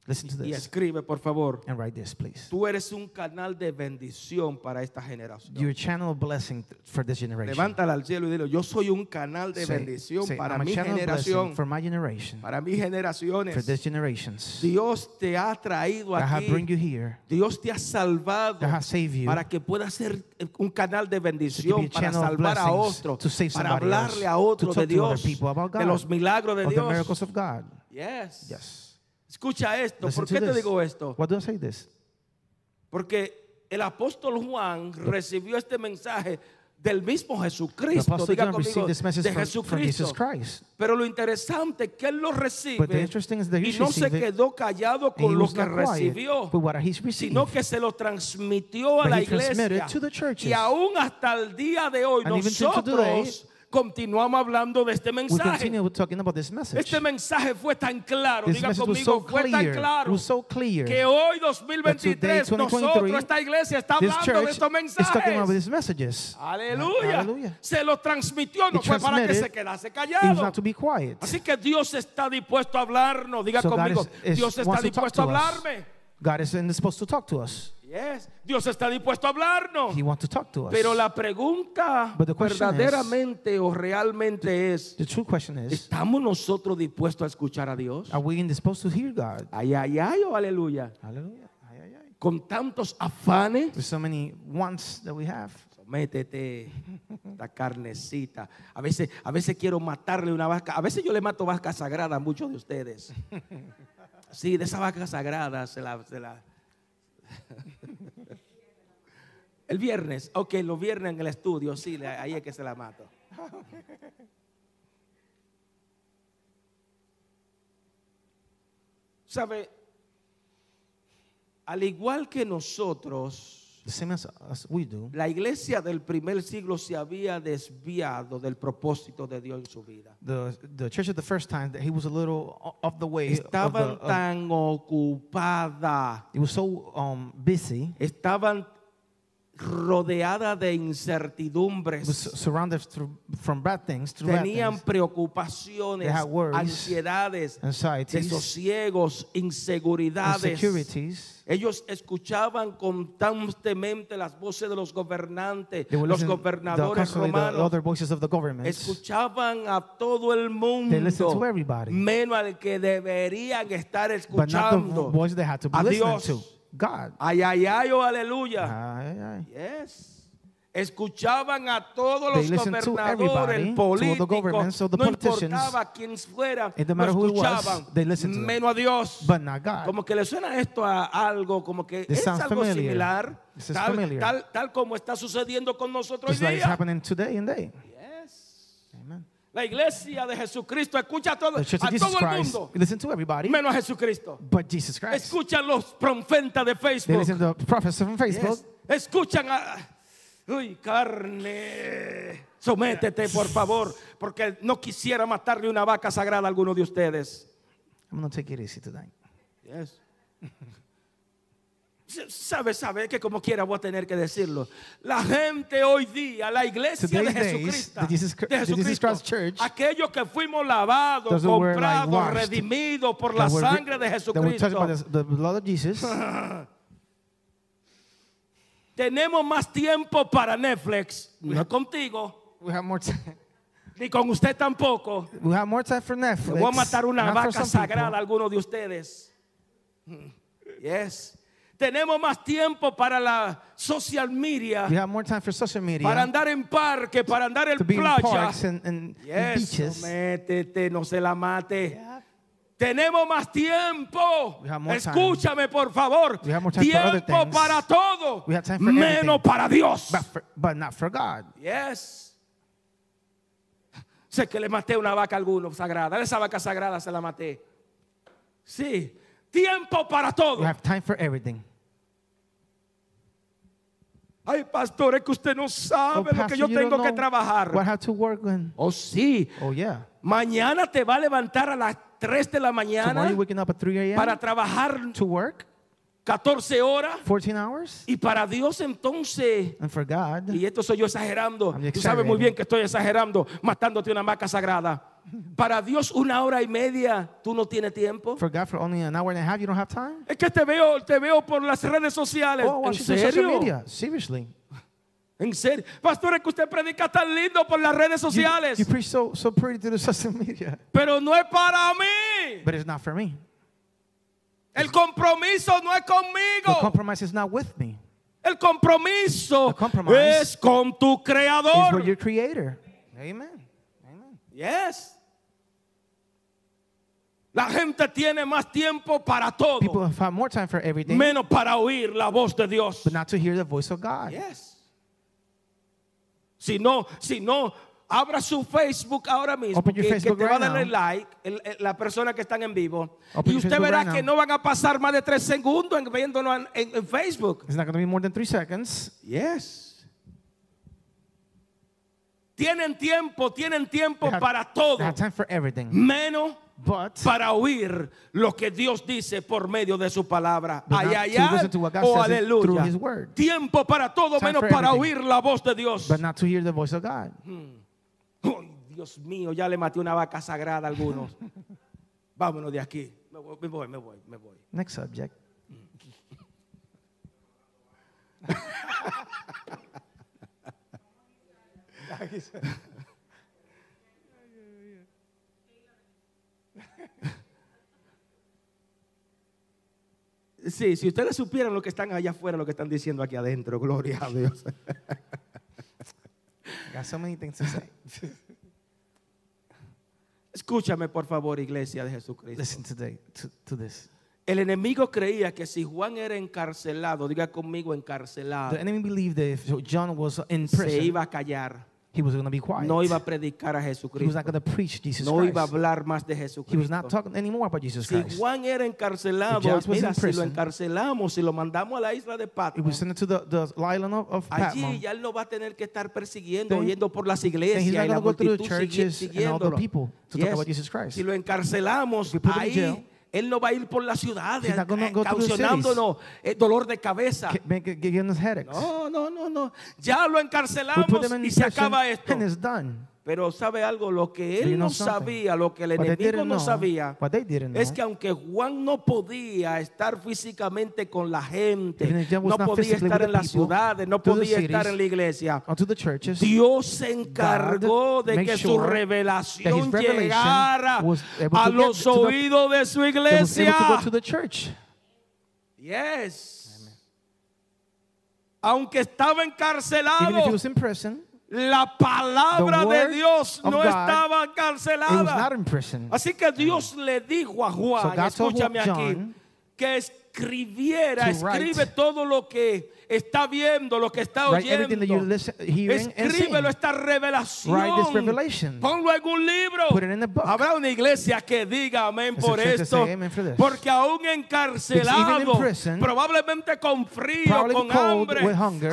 Listen to y this escribe, por favor. and write this, please. Tú eres un canal de bendición para esta generación. Your channel of blessing for this generation. Levántala al cielo y dilo, yo soy un canal de Say- bendición say, para I'm a mi channel of generación, for my generation, para mis generaciones. for this generations. Dios te ha traído have bring aquí. you here. Dios te ha salvado has saved you para que puedas ser un canal de bendición, a para salvar a blessings, otro, to save para somebody else, hablarle a otro to de Dios, de los milagros de Dios. Yes. Yes. Escucha esto. Listen ¿Por qué te digo esto? Why do I say this? Porque el apóstol Juan recibió este mensaje del mismo Jesucristo. Diga John conmigo, this message de Jesucristo. Pero lo interesante es que él lo recibe y no se quedó callado con lo que recibió, sino que se lo transmitió a la iglesia. Y aún hasta el día de hoy nosotros continuamos hablando de este mensaje. Este mensaje fue tan claro, This diga conmigo, so fue tan clear. It claro so clear. que hoy That today, 2023 nosotros, 2023, esta iglesia está hablando de estos mensajes. Aleluya. Se lo transmitió, no He fue para que se quedase It callado. Así que Dios está dispuesto a hablarnos. Diga So conmigo, is- is- Dios está dispuesto a hablarme. God is supposed to talk to us. Yes. Dios está dispuesto a hablarnos. He wants to talk to us. Pero la pregunta But the question is- verdaderamente o realmente es, the true question is, ¿estamos nosotros dispuestos a escuchar a Dios? are we disposed to hear God? Ay, ay, ay, o aleluya. Hallelujah. Ay, ay, ay. Con tantos afanes, There's so many wants that we have. métete la carnecita. A veces, a veces quiero matarle una vaca. A veces yo le mato vaca sagrada a muchos de ustedes. Sí, de esa vaca sagrada se la, se la- El viernes, ok, los viernes en el estudio, sí, ahí es que se la mato. ¿Sabe? Al igual que nosotros, The same as, as we do, la iglesia del primer siglo se había desviado del propósito de Dios en su vida. the, the church of the first time, that he was a little off the way. Of the, Estaban of- tan ocupadas, he was so um, busy. estaban rodeadas de incertidumbres, surrounded through, from bad things bad tenían things, preocupaciones, They had worries, ansiedades, anxieties, desosiegos, inseguridades. Ellos escuchaban constantemente las voces de los gobernantes, los gobernadores romanos. Escuchaban a todo el mundo, menos al que deberían estar escuchando. a Dios. God. Ay, ay, ay, oh, aleluya. Ay, ay. Yes. Escuchaban a todos They los gobernadores, políticos, the no importaba quién fuera, was, escuchaban, menos a Dios. But not God. Como que le suena esto a algo, como que This es algo familiar. similar, tal, tal, tal como está sucediendo con nosotros Just hoy like día. happening today and day. Yes. Amen. La iglesia de Jesucristo escucha a todo, a todo el mundo, listen to everybody, menos a Jesucristo. but Jesus Christ. Escuchan los profetas de They Facebook. listen to the prophets from Facebook. Yes. Escuchan a. Uy, carne. Sométete, por favor, porque no quisiera matarle una vaca sagrada a alguno de ustedes. I'm going to take it easy tonight. Yes. Sabe, sabe que como quiera voy a tener que decirlo. La gente hoy día, la iglesia de Today's days, Jesucristo, the Jesus- de Jesucristo, Church, aquellos que fuimos lavados, like, comprados, washed, redimidos por la sangre de Jesucristo, the, the Jesus. tenemos más tiempo para Netflix, no contigo, we have more time. ni con usted tampoco. We have more time for Netflix. Voy a matar una not vaca sagrada a alguno de ustedes. Yes. Tenemos más tiempo para la social media, We have more time for social media. para andar en parque, para andar en to be in playa. parks and, and, and Yes, beaches. métete, no se la mate. Tenemos más tiempo. Escúchame, por favor. Tiempo para todo, menos para Dios. But, for, but not for God. Yes. Sé que le maté una vaca a alguno sagrada. Esa vaca sagrada se la maté. Sí. Tiempo para todo. We have time for everything. Ay, pastor, es que usted no Oh, sabe lo que yo tengo que trabajar. What I have to work on. Oh, sí. Oh, yeah. Mañana te va a levantar a las 3 de la mañana you're waking up at 3 a.m. para trabajar to work 14 horas. 14 hours. Y para Dios entonces, And for God, y esto soy yo exagerando, tú sabes muy bien que estoy exagerando, matándote una vaca sagrada. Para Dios una hora y media, tú no tienes tiempo. for God, for only an hour and a half, you don't have time? Es que te veo, te veo por las redes sociales. Oh, ¿En serio? media. Seriously. En serio. Pastor, es que usted predica tan lindo por las redes You, sociales. you preach so, so pretty to the social media. pero no es para mí. But it's not for me. El compromiso no es The conmigo. compromise is not with me. El compromiso The es con tu It's with creador. your creator. Amen. Yes. La gente tiene más tiempo para todo, People have had more time for everything, menos para oír la voz de Dios. but not to hear the voice of God. Yes. Si no, si no, abra su Facebook ahora mismo, Open your que, que Facebook te va a right darle now. like, el- el- la persona que están en vivo. Open y usted verá right que now. no van a pasar más de tres segundos en, viéndonos en, en- en Facebook. It's not going to be more than three seconds. Yes. Tienen tiempo, tienen tiempo They have- para todo, They have time for everything, menos but para oír lo que Dios dice por medio de su palabra. Ay, ay, ay. God Oh, aleluya. His word. Tiempo para todo, Time menos para everything. oír la voz de Dios. but not to hear the voice of God. Ay, Dios mío, ya le maté una vaca sagrada a algunos. Vámonos de aquí. Me voy, me voy, me voy, me voy. Next subject. Sí, si ustedes supieran lo que están allá afuera, lo que están diciendo aquí adentro, gloria a Dios. Escúchame, por favor, iglesia de Jesucristo. Listen today to, to this. El enemigo creía que si Juan era encarcelado, diga conmigo The encarcelado, enemy believed that if John was in se prison, iba a callar, he was going to be quiet. no iba a predicar a he was Jesucristo, not going to preach Jesus no iba a hablar más de He was Jesucristo. not talking anymore about Jesus Si Christ. Juan era encarcelado, mira, in si lo prison, encarcelamos, si lo mandamos a la isla de He Patmos, to the, the island of, of allí ya él no va a tener que estar persiguiendo, Then- yendo por las iglesias y la multitud people to Yes. talk about Jesus Christ. Si lo encarcelamos, If we put him in ahí jail, él no va a ir por las ciudades He's not gonna eh, eh, dolor de cabeza. Make give. No, no, no, no. Ya lo encarcelamos y se acaba esto. Pero sabe algo, lo que él no sabía, lo que el enemigo no sabía, es que aunque Juan no podía estar físicamente con la gente, no podía estar en las ciudades, no podía estar en la iglesia, Dios se encargó de que su revelación llegara a los oídos de su iglesia. Yes. Aunque estaba encarcelado, la palabra de Dios no estaba encarcelada. Así que Dios le dijo a Juan, escúchame aquí, que escribiera, escribe todo lo que está viendo, lo que está oyendo. Escríbelo esta revelación. Ponlo en un libro. Habrá una iglesia que diga amén por esto. Porque aún encarcelado, probablemente con frío, con hambre,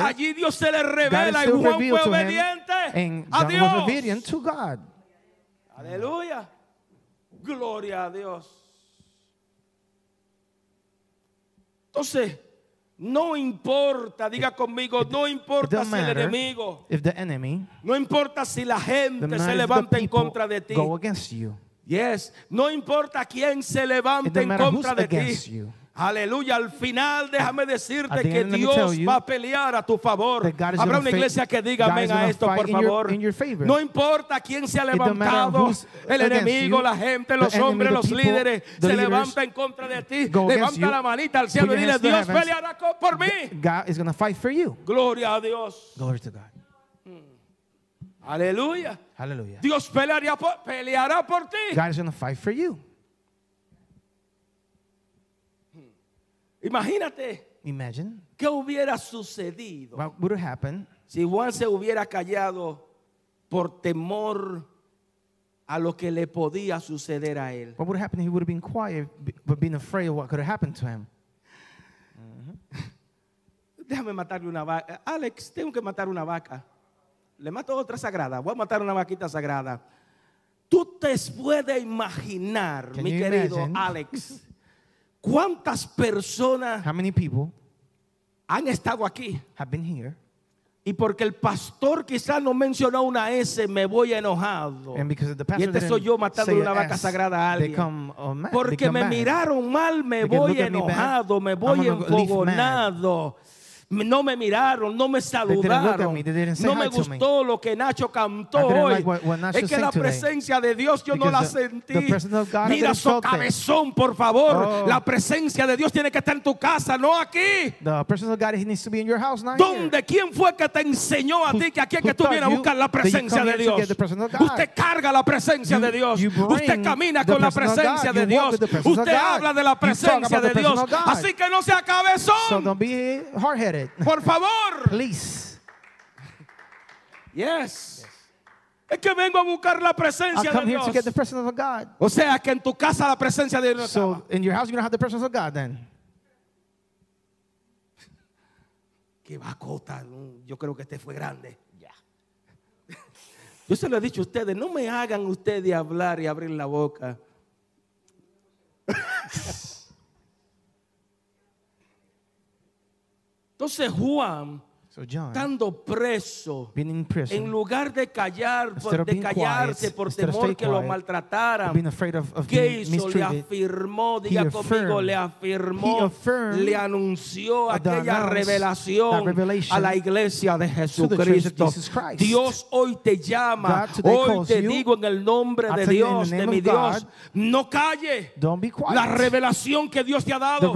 allí Dios se le revela y Juan fue obediente a Dios. Aleluya. Gloria a Dios. Entonces, no importa, diga conmigo, no importa si el enemigo, if the enemy, no importa si la gente se levanta en contra de ti. go against you. Yes, no importa quién se levante en contra de ti. you. Aleluya, al final déjame decirte que end, Dios va a pelear a tu favor. Habrá una iglesia que diga amén a esto, por your- favor. in your. No importa quién se ha levantado, el enemigo, you, la gente, los hombres, los people, líderes, se leaders levanta en contra de ti. Levanta you, la manita al cielo y dile, Dios peleará por mí. God is going to fight for you. Gloria a Dios. Glory to God. Aleluya. Hallelujah. Dios peleará por, peleará por ti. God is going to fight for you. Imagínate Imagine qué hubiera sucedido what would have happened si Juan se hubiera callado por temor a lo que le podía suceder a él. What would have happened? He would have been quiet, but been afraid of what could have happened to him. Déjame matarle una vaca. Alex, tengo que matar una vaca. Le mato otra sagrada. Voy a matar una vaquita sagrada. Tú te puedes imaginar, Can mi querido imagine? Alex, cuántas personas How many people han estado aquí have been here? y porque el pastor quizás no mencionó una S, me voy enojado. And because the Y este soy yo matando una vaca S, sagrada a alguien. come, oh, ma- they Porque me mad. miraron mal, me voy me bad, enojado, me voy enfogonado. No me miraron, no me saludaron. me, No me gustó lo que Nacho cantó hoy. like what- what Nacho es que la presencia de Dios yo no la sentí. Mira su cabezón, por favor. Oh. La presencia de Dios tiene que estar en tu casa, no aquí. ¿Dónde? ¿Quién fue que te enseñó a ti que aquí es que tú vienes a buscar la presencia de Dios? Usted carga la presencia de Dios. Usted camina con la presencia de Dios. Usted habla de la presencia de Dios. Así que no sea So cabezón. don't be hard-headed. Por favor. Please. Yes. Es que vengo a buscar la I presencia de come here to get the Dios. presence of God. O sea que en tu casa la presencia de Dios So in your house, you don't have the presence of God then. Qué bacota. Yo creo que este fue grande. Yo se lo he dicho a ustedes, no me hagan ustedes hablar y abrir la boca. Entonces Juan, So John, estando preso, en lugar de callar, por- de callarse quiet, por temor que lo maltrataran, of, of ¿Qué hizo? Le afirmó, diga He conmigo, le afirmó, le anunció aquella revelación a la iglesia de Jesucristo. Dios hoy te llama, hoy te you. digo en el nombre de Dios, de mi Dios, God, no calle. La revelación que Dios te ha dado.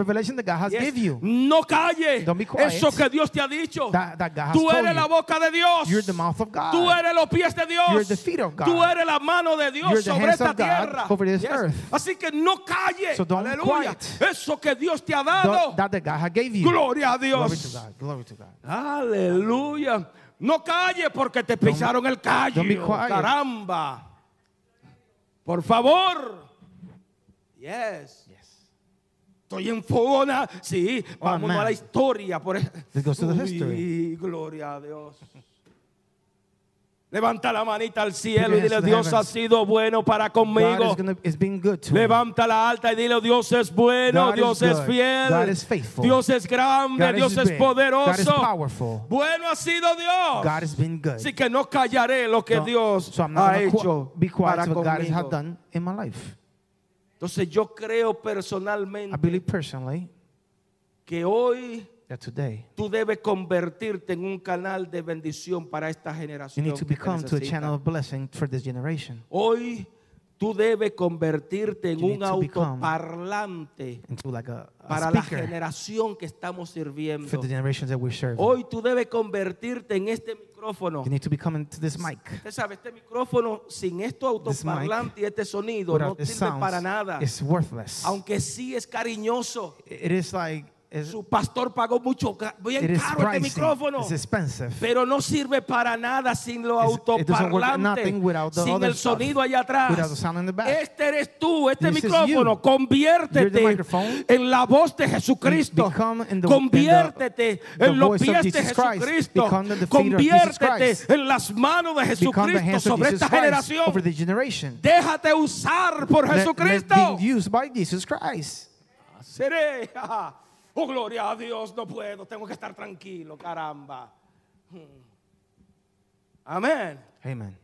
Yes. No calle. Eso que Dios te ha dicho. That that, that God has Tú eres la boca de Dios. You're the mouth of God. Tú eres los pies de Dios. You're the feet of God. Tú eres la mano de Dios You're sobre esta tierra. over this earth. Así que no calles. So don't Aleluya. quiet. Eso que Dios te ha dado. that that God has gave you. Gloria a Glory to Dios. God. Glory to God. Aleluya. No calles porque te pisaron el callo. Caramba. Por favor. Yes. Estoy en fogona. Sí, Oh, vamos a man. la historia. Por Uy, history. Gloria a Dios. Levanta la manita al cielo y dile, Dios ha sido bueno para conmigo. gonna. Levanta la alta y dile, Dios es bueno, God Dios es fiel. Dios es grande, God Dios es big. Poderoso. powerful. Bueno ha sido Dios. God has been good. Así que no callaré lo que No, Dios so I'm not ha hecho be quiet para to what God has conmigo. done in my life. Entonces yo creo I personalmente believe personally que hoy that today tú debes convertirte en un canal de bendición para esta you generación. need to que te become to a necesita. channel of blessing for this generation. Hoy tú debes convertirte en You un need to become autoparlante Into like a, a para la speaker generación que estamos sirviendo. for the generations that we serve. Hoy tú debes convertirte en este micrófono. You need to become into this mic. Usted sabe, este micrófono sin esto This mic, autoparlante y este sonido no sirve para nada. it's worthless. Aunque sí es cariñoso. It is like Su pastor pagó mucho, bien caro este pricey. micrófono. It's expensive. Pero no sirve para nada sin lo autoparlante, sin el sonido allá atrás. Este eres tú, este This is micrófono. Conviértete en la voz de Jesucristo. The- Conviértete the- en the los pies de. Jesucristo. Conviértete en las manos de Jesucristo sobre esta generación. over the generation. Déjate usar por Jesucristo. Seré. Oh, gloria a Dios, no puedo, tengo que estar tranquilo, caramba. Hmm. Amén. Amen.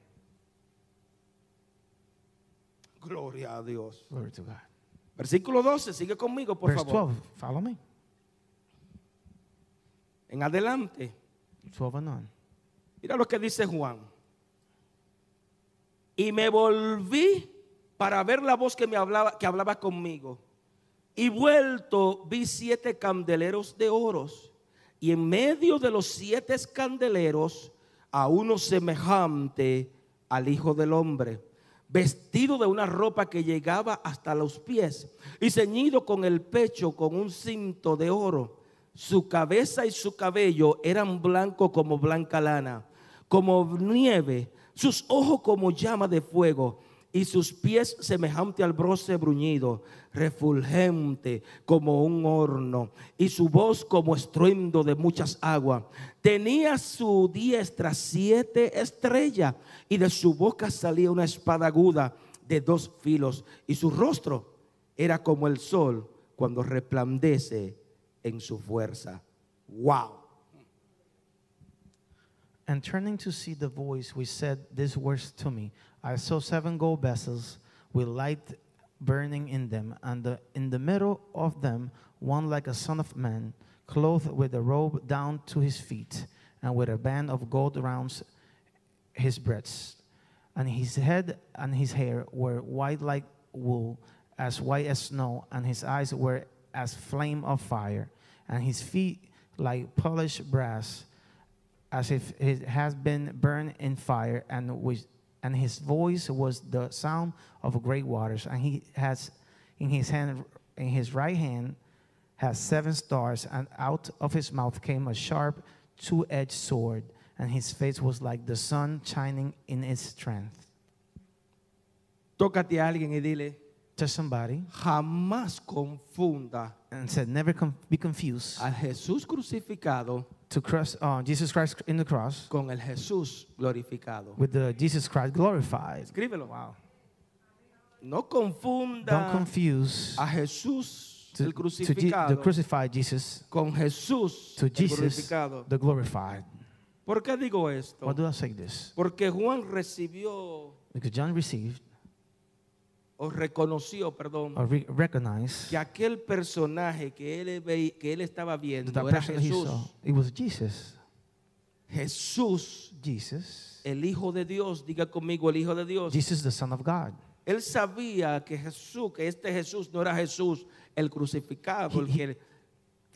Gloria a Dios. Glory to God. Versículo 12, sigue conmigo, por Verse favor. 12. Follow me. En adelante, 12 and on. mira lo que dice Juan. Y me volví para ver la voz que me hablaba, que hablaba conmigo. Y vuelto vi siete candeleros de oros. Y en medio de los siete candeleros a uno semejante al Hijo del Hombre, vestido de una ropa que llegaba hasta los pies y ceñido con el pecho con un cinto de oro. Su cabeza y su cabello eran blancos como blanca lana, como nieve, sus ojos como llama de fuego y sus pies semejante al bronce bruñido, refulgente como un horno, y su voz como estruendo de muchas aguas. Tenía su diestra siete estrellas, y de su boca salía una espada aguda de dos filos, y su rostro era como el sol cuando resplandece en su fuerza. Wow. And turning to see the voice, we said these words to me I saw seven gold vessels with light burning in them, and the, in the middle of them, one like a son of man, clothed with a robe down to his feet, and with a band of gold around his breast. And his head and his hair were white like wool, as white as snow, and his eyes were as flame of fire, and his feet like polished brass as if it has been burned in fire, and with, and his voice was the sound of great waters. And he has in his hand, in his right hand, has seven stars, and out of his mouth came a sharp, two-edged sword, and his face was like the sun shining in its strength. Tócate a alguien y dile, To somebody jamás confunda and said, "Never be confused al Jesús crucificado to cross uh, Jesus Christ in the cross con el Jesús glorificado. with the Jesus Christ glorified." Escríbelo. Wow! No confunda Don't confuse a Jesús to, el to crucificado the crucified Jesus con Jesús to el Jesus, glorificado. the glorified. ¿Por qué digo esto? Why do I say this? Porque Juan recibió Because John received o reconoció, perdón, or re- que aquel personaje que él, ve- que él estaba viendo era Jesús. saw, it was Jesus. Jesús, Jesus. el Hijo de Dios, diga conmigo el Hijo de Dios. Jesus, the Son of God. Él sabía que Jesús, que este Jesús no era Jesús el crucificado, el que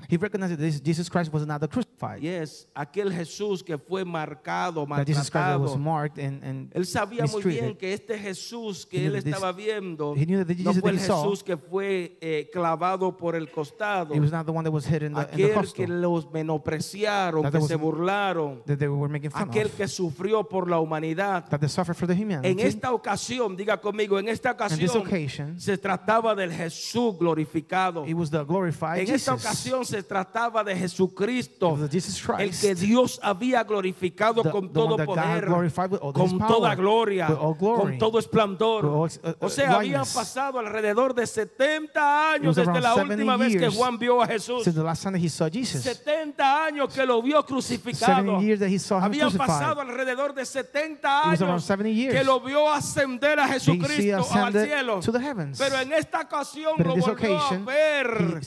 He recognized that Jesus Christ was not the crucified. Yes, aquel Jesús que fue marcado, That Jesus Christ was marked and, and Él sabía muy bien que este Jesús que He knew él estaba viendo he knew that the no Jesus fue that el he saw- Jesús que fue eh, clavado por el costado, He was not the one that was hit in the, in the aquel que los menospreciaron, That que was- se burlaron, that they were making fun aquel of. que sufrió por la humanidad. That they suffered for the humanity. En esta ocasión, diga conmigo, en esta ocasión occasion, se trataba del Jesús glorificado. it was the glorified En esta Jesus. ocasión se trataba de Jesucristo, el que Dios había glorificado The- con todo poder, con power, toda gloria, glory, con todo esplendor. all, uh, O sea, uh, habían lightness. pasado alrededor de 70 It años desde la 70 última vez que Juan vio a Jesús. Since the last time that he saw Jesus. 70 años que lo vio crucificado. 70 years that he saw him Habían crucified. pasado alrededor de 70 It was around años 70 years. que lo vio ascender a Jesucristo al cielo. Pero en esta ocasión lo volvió a ver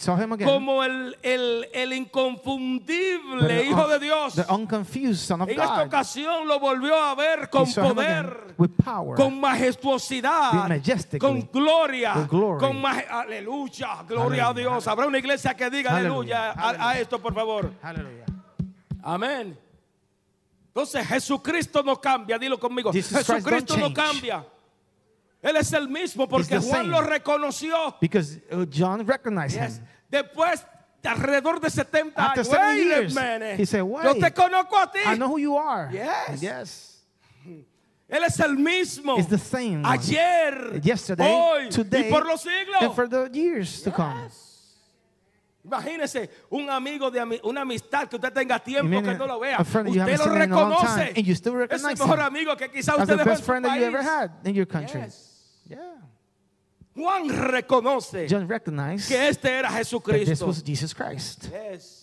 como el, el, el inconfundible the Hijo de Dios. The unconfused Son of En esta God. ocasión lo volvió a ver con poder, power. con majestuosidad, con gloria, con aleluya, gloria a. Dios. Habrá una iglesia que diga aleluya, a- esto, por favor. Hallelujah. Amén. Entonces Jesucristo no cambia, dilo conmigo. Jesus Jesucristo no cambia. Él es el mismo porque Juan lo reconoció. Because uh, John recognized Yes. him. Después de alrededor de 70 After años. 70 Wait a years, minute. he said, Yo "Wait, te conozco a ti. I know who you are. Yes. Yes. Él es el mismo. It's the same one. Ayer, Yesterday, hoy today, y por los siglos. and for the years to come. Imagínese un amigo de una amistad que usted tenga tiempo que no lo vea. Usted lo reconoce. time, and you still es el recognize mejor amigo que quizá usted dejó en su friend that you ever país. had in your country. Yes. Yeah. Juan reconoce John recognized que este era that this Jesucristo. was Jesus Christ. Yes.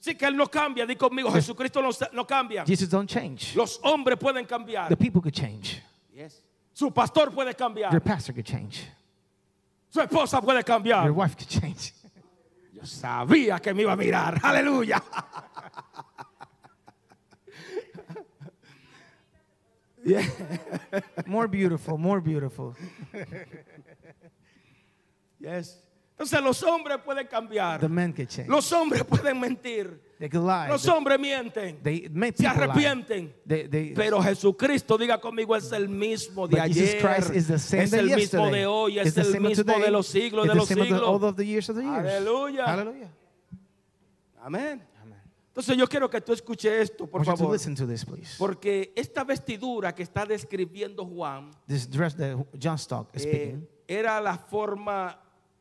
Sí que él no cambia, di conmigo, Jesucristo no, no cambia. Jesus don't change. Los hombres pueden cambiar. The people could change. Yes. Su pastor puede Your cambiar. pastor could change. Su esposa puede cambiar. Your wife could change. Yo sabía que me iba a mirar. Aleluya. More beautiful, more beautiful. Yes. Entonces los hombres pueden cambiar. The men could change. Los hombres pueden mentir. They could lie. Los hombres mienten. They make Se arrepienten. They, they, Pero Jesucristo, diga conmigo, es el mismo de ayer. Is the same Es el mismo de hoy. Es el mismo today. de los siglos de los siglos. Aleluya. Hallelujah. Amén. Entonces yo quiero que tú escuches esto, por to favor. listen to this, please. Porque esta vestidura que está describiendo Juan This dress that John Stock is eh, speaking era la forma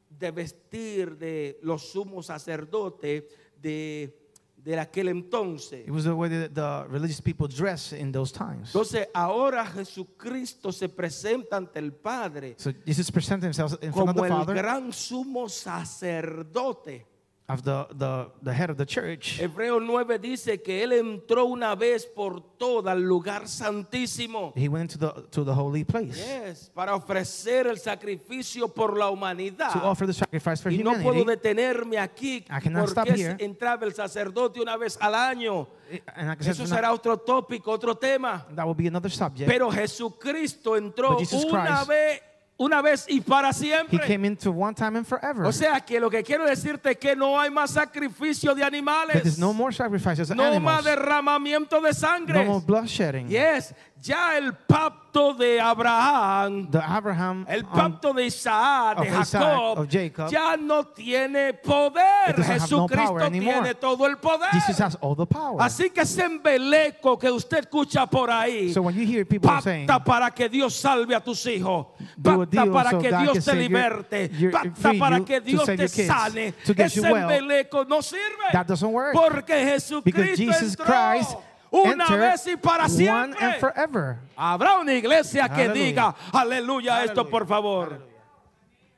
de vestir de los sumos sacerdotes de, de aquel entonces. It was the way that the religious people dress in those times. Entonces ahora Jesucristo se presenta ante el Padre So Jesus presented himself in front of como the el Father gran sumo sacerdote. Of the, the, the head of the church. Hebreo 9 dice que él entró una vez por todo al lugar santísimo. He went into the, to the holy place Yes, para ofrecer el sacrificio por la humanidad. to offer the sacrifice for Y no puedo humanity. detenerme aquí I cannot stop porque here. entraba el sacerdote una vez al año. And Eso será otro tópico, otro tema. that will be another subject. Pero Jesucristo entró But Jesus una Christ- vez, una vez y para he siempre. came into one time and forever. O sea que lo que quiero decirte es que no hay más sacrificio de animales. no more sacrifices No animals. más derramamiento de no sangre. bloodshedding. Yes, ya el pacto de Abraham, The Abraham el um, pacto de Isaac, de Isaac, Jacob, Jacob, ya no tiene poder. no Jesucristo anymore. tiene todo el poder. Jesus has all the power. Así que ese embeleco que usted escucha por ahí, so when you hear people saying, para que Dios salve a tus hijos, pacta para so que Dios te your- liberte, your- pacta free para que Dios te kids, sane. Ese you well, embeleco no sirve. that doesn't work. Porque Jesucristo because Jesus entró Christ una vez y para one siempre. and forever. Habrá una iglesia que diga, aleluya, esto por favor.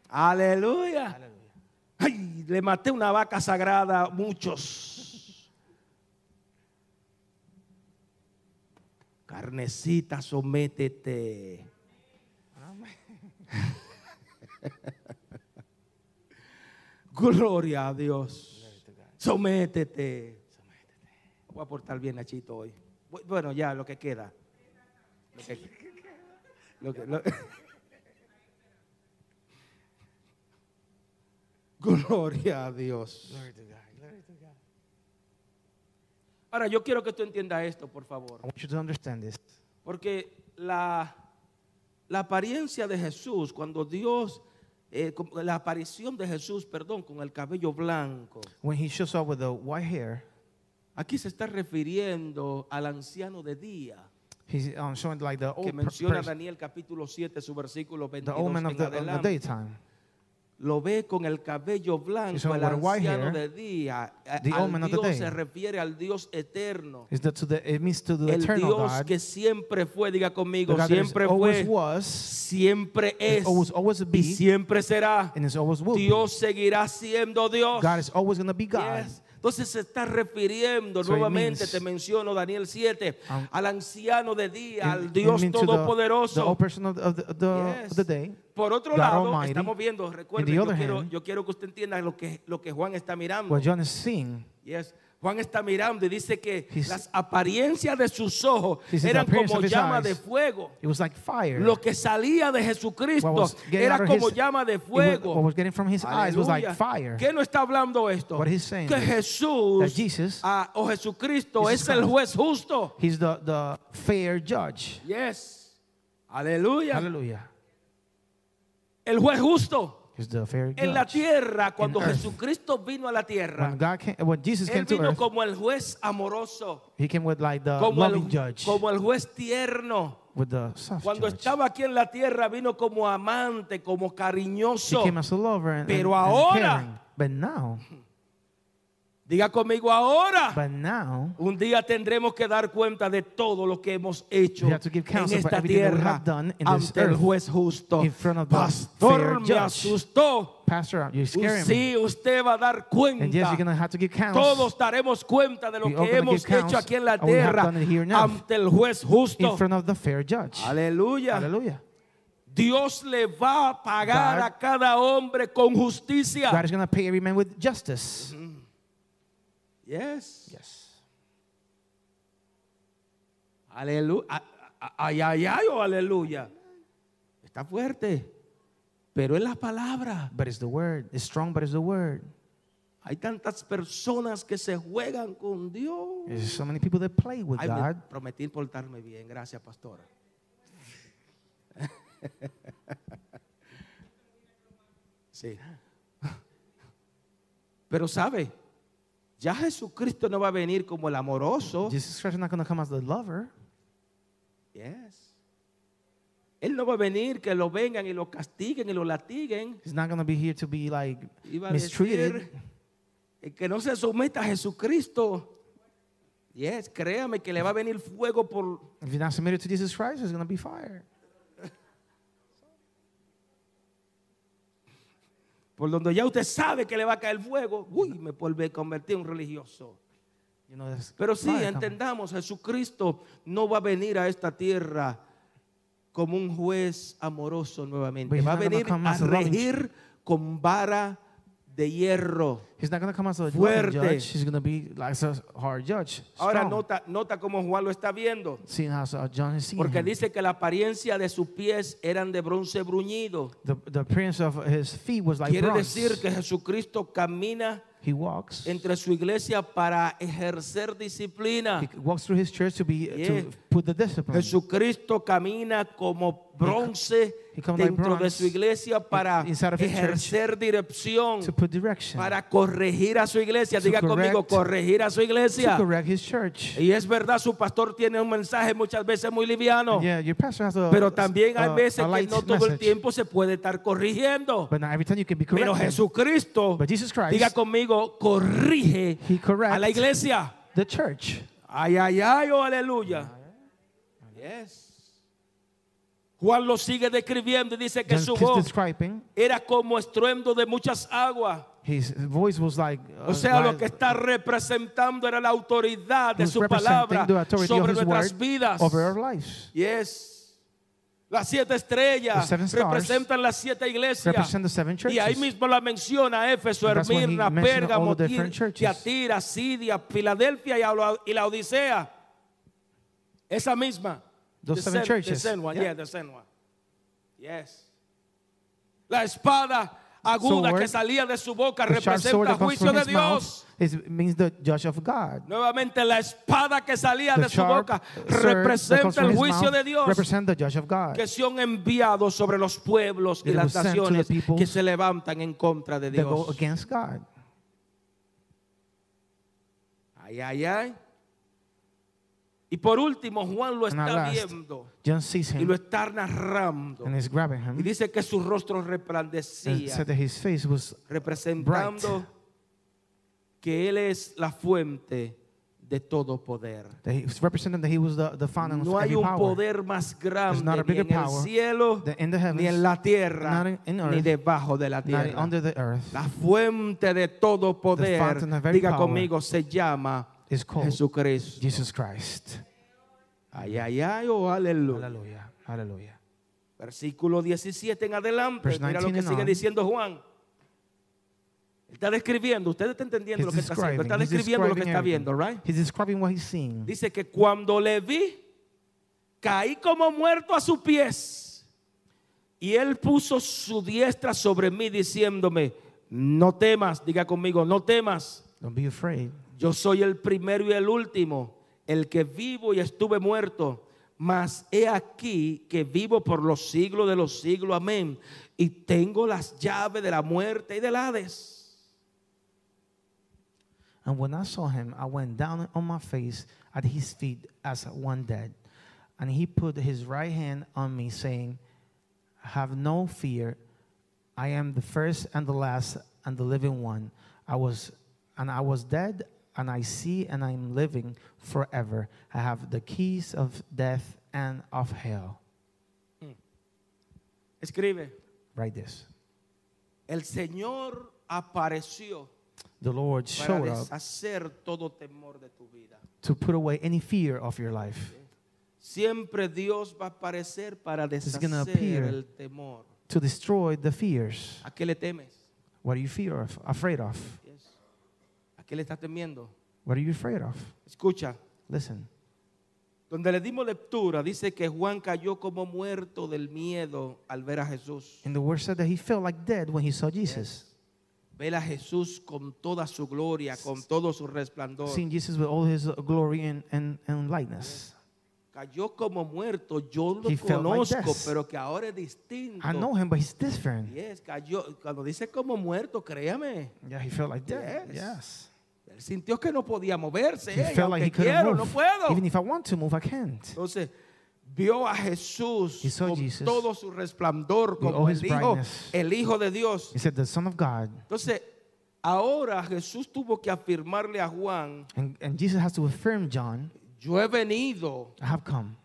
Aleluya. Ay, le maté una vaca sagrada a muchos. Carnecita, sométete. Gloria a Dios. Sométete. Voy a portar bien Nachito hoy. Bu- Bueno, ya lo que queda. Lo que- lo que- lo- Gl- Gloria a Dios. Ahora, yo quiero que tú entiendas esto, por favor. I want you to understand this. Porque la, la apariencia de Jesús, cuando Dios, eh, la aparición de Jesús, perdón, con el cabello blanco, When he shows up with the white hair, aquí se está refiriendo al anciano de día, he's um, showing like the que old, per- menciona Daniel capítulo 7, su versículo the 22 old man of en the, of the adelante. daytime. Lo ve con el cabello blanco, el anciano hair, de día. The Al man of the Dios day. se refiere al Dios eterno. Is that to the, it means to the El eternal Dios God, que siempre fue, diga conmigo, siempre always fue, was, siempre es always, always y be, siempre será. and always will be. Dios seguirá siendo Dios. God is always going to be God. Yes. Entonces se está refiriendo So nuevamente, te menciono Daniel 7, Um, al anciano de día, al Dios todopoderoso. Por otro God lado, Almighty. estamos viendo, recuerden, yo quiero, hand- yo quiero que usted entienda lo que, lo que Juan está mirando. What John is seeing, Yes. Juan está mirando y dice que He's- las apariencias de sus ojos eran como llama eyes. de fuego. it was like fire. Lo que salía de Jesucristo era como his- llama de It was- fuego. what was getting from his eyes was like Aleluya. fire. ¿Qué no está hablando esto? What he's saying que Jesús Jesus- ah, o Jesucristo Jesus es el juez justo. He's the, the fair judge. Yes. Aleluya. Hallelujah. El juez justo. He's the En la tierra, cuando. Jesucristo vino a la tierra, When God came, when Jesus Él came to vino earth, como el juez amoroso, he came with like the como loving el, judge, como el juez tierno. with the soft Cuando judge. estaba aquí en la tierra, vino como amante, como He cariñoso. came as a lover and, Pero and- and ahora- caring. But now, Diga conmigo ahora. but now, Un día tendremos que dar cuenta de todo lo que hemos hecho en esta tierra ante el juez justo. Pastor, me asustó. Pastor, you're scaring. Sí, usted va a dar yes, cuenta. to have to give Todos daremos cuenta de lo que hemos hecho aquí en la tierra ante el juez in justo. front of the fair judge. Aleluya. Hallelujah. Dios le va a pagar God- a cada hombre con justicia. God is pay every man with justice. Yes. Yes. Aleluya. Ay, ay, ay, oh, aleluya. Está fuerte. Pero es la palabra. But it's the word. It's strong, but it's the word. Hay tantas personas que se juegan con Dios. There's so many people that play with Ay, God. prometí portarme bien. Gracias, pastora. sí. Pero sabe, ya Jesucristo no va a venir como el amoroso. Jesus Christ is not going to come as the lover. Yes. Él no va a venir que lo vengan y lo castiguen y lo latiguen. He's not going to be here to be like mistreated. el que no se someta a Jesucristo. Yes, créame que le va a venir fuego por If you're not submitted to Jesus Christ, there's going to be fire. Por donde ya usted sabe que le va a caer fuego. Uy, me vuelve a convertir en un religioso. Pero sí, entendamos, Jesucristo no va a venir a esta tierra como un juez amoroso nuevamente. Va a venir a regir con vara de hierro. He's not going to come as a Fuerte. judge. He's going to be like a hard judge. Ahora nota, nota cómo Juan lo está viendo. Seeing how John is seeing Porque him. dice que la apariencia de sus pies eran de bronce bruñido. The, the appearance of his feet was like Quiere bronze. decir que Jesucristo camina he walks. entre su iglesia para ejercer disciplina. He walks through his church to be Yeah. to put the discipline. Jesucristo camina como bronce dentro de su iglesia para ejercer dirección, para corregir a su iglesia. Diga conmigo, corregir a su to iglesia. correct his church. Y es verdad, su pastor tiene un mensaje muchas veces muy liviano. Yeah, your pastor has a, Pero también hay a- veces que no todo el tiempo se puede estar corrigiendo. But not every time you can be Pero. Jesucristo, But Jesus Christ, diga conmigo, corrige a la iglesia. the church. Ay, ay, ay, oh, aleluya. Yes. Juan lo sigue describiendo y dice que John su voz era como estruendo de muchas aguas. His voice was like. uh, O sea, lo que está representando era la autoridad de su palabra sobre nuestras vidas. Yes. Las siete estrellas The seven stars representan las siete iglesias. represent the seven Y ahí mismo la menciona Éfeso, And that's when he Esmirna, mentioned all Pérgamo. Tiatira, Sidia, Filadelfia y la- y la Odisea. Esa misma. Those The seven Sen- churches. The same one, Yeah. yeah, the same one. Yes. La espada aguda sword, que salía de su boca representa juicio de Dios. is, means the judge of God. Nuevamente la espada que salía The de su boca representa el juicio de Dios represent the judge of God. que son enviados sobre los pueblos y las naciones que se levantan en contra de That go Dios. against God. Ay, ay, ay. Y por último, Juan lo está viendo John sees y him lo está narrando. and grabbing Y him. dice que su rostro And resplandecía, representando que Él es la fuente de todo poder. No hay un poder más grande ni en el cielo, heavens, ni en la tierra, not in- in ni earth, debajo de la Not tierra. under the earth La fuente de todo poder, diga power conmigo, se llama is called Jesucristo. Jesus Christ. Ay, ay, ay, oh, aleluya. Hallelujah. Hallelujah. Versículo 17 en adelante. Mira lo 19 que sigue diciendo Juan. Está describiendo, usted está entendiendo lo que está haciendo. Está describiendo lo que está viendo, right? He's describing what he's seeing. Dice que cuando le vi, caí como muerto a sus pies. Y él puso su diestra sobre mí diciéndome, no temas, diga conmigo, no temas. Don't be afraid. Yo soy el primero y el último, el que vivo y estuve muerto. Mas he aquí que vivo por los siglos de los siglos. Amén. Y tengo las llaves de la muerte y del Hades. And when I saw him, I went down on my face at his feet as one dead. And he put his right hand on me, saying, Have no fear. I am the first and the last and the living one. I was and I was dead, and I see and I am living forever. I have the keys of death and of hell. Mm. Escribe. Write this. El Señor apareció The Lord showed up todo temor de tu vida. to put away any fear of your life. Siempre Dios va a aparecer para deshacer appear. el temor. To destroy the fears. ¿A qué le temes? What are you fear of? Afraid of? Yes. ¿A qué le estás temiendo? What are you afraid of? Escucha. Listen. Donde le dimos lectura, dice que Juan cayó como muerto del miedo al ver a Jesús. In the word said that he felt like dead when he saw Jesus. Ver a Jesús con toda su gloria, con todo su resplandor. Seeing Jesus with all his glory and, and, and lightness. Cayó como muerto. Yo lo He like conozco, death. pero que ahora es distinto. I know him, but he's different. Yes, cayó. Cuando dice como muerto, créame. Yeah, he felt like dead. Yes. Yes. Él sintió que no podía moverse. He felt like he couldn't quiero, move. no puedo. Even if I want to move, I can't. Entonces, vio a Jesús He saw con Jesus todo su resplandor, with como el his hijo, brightness. el hijo de Dios. He said, The Son of God. Entonces, ahora Jesús tuvo que afirmarle a Juan, And, and Jesus has to affirm, John, yo he venido, I have come.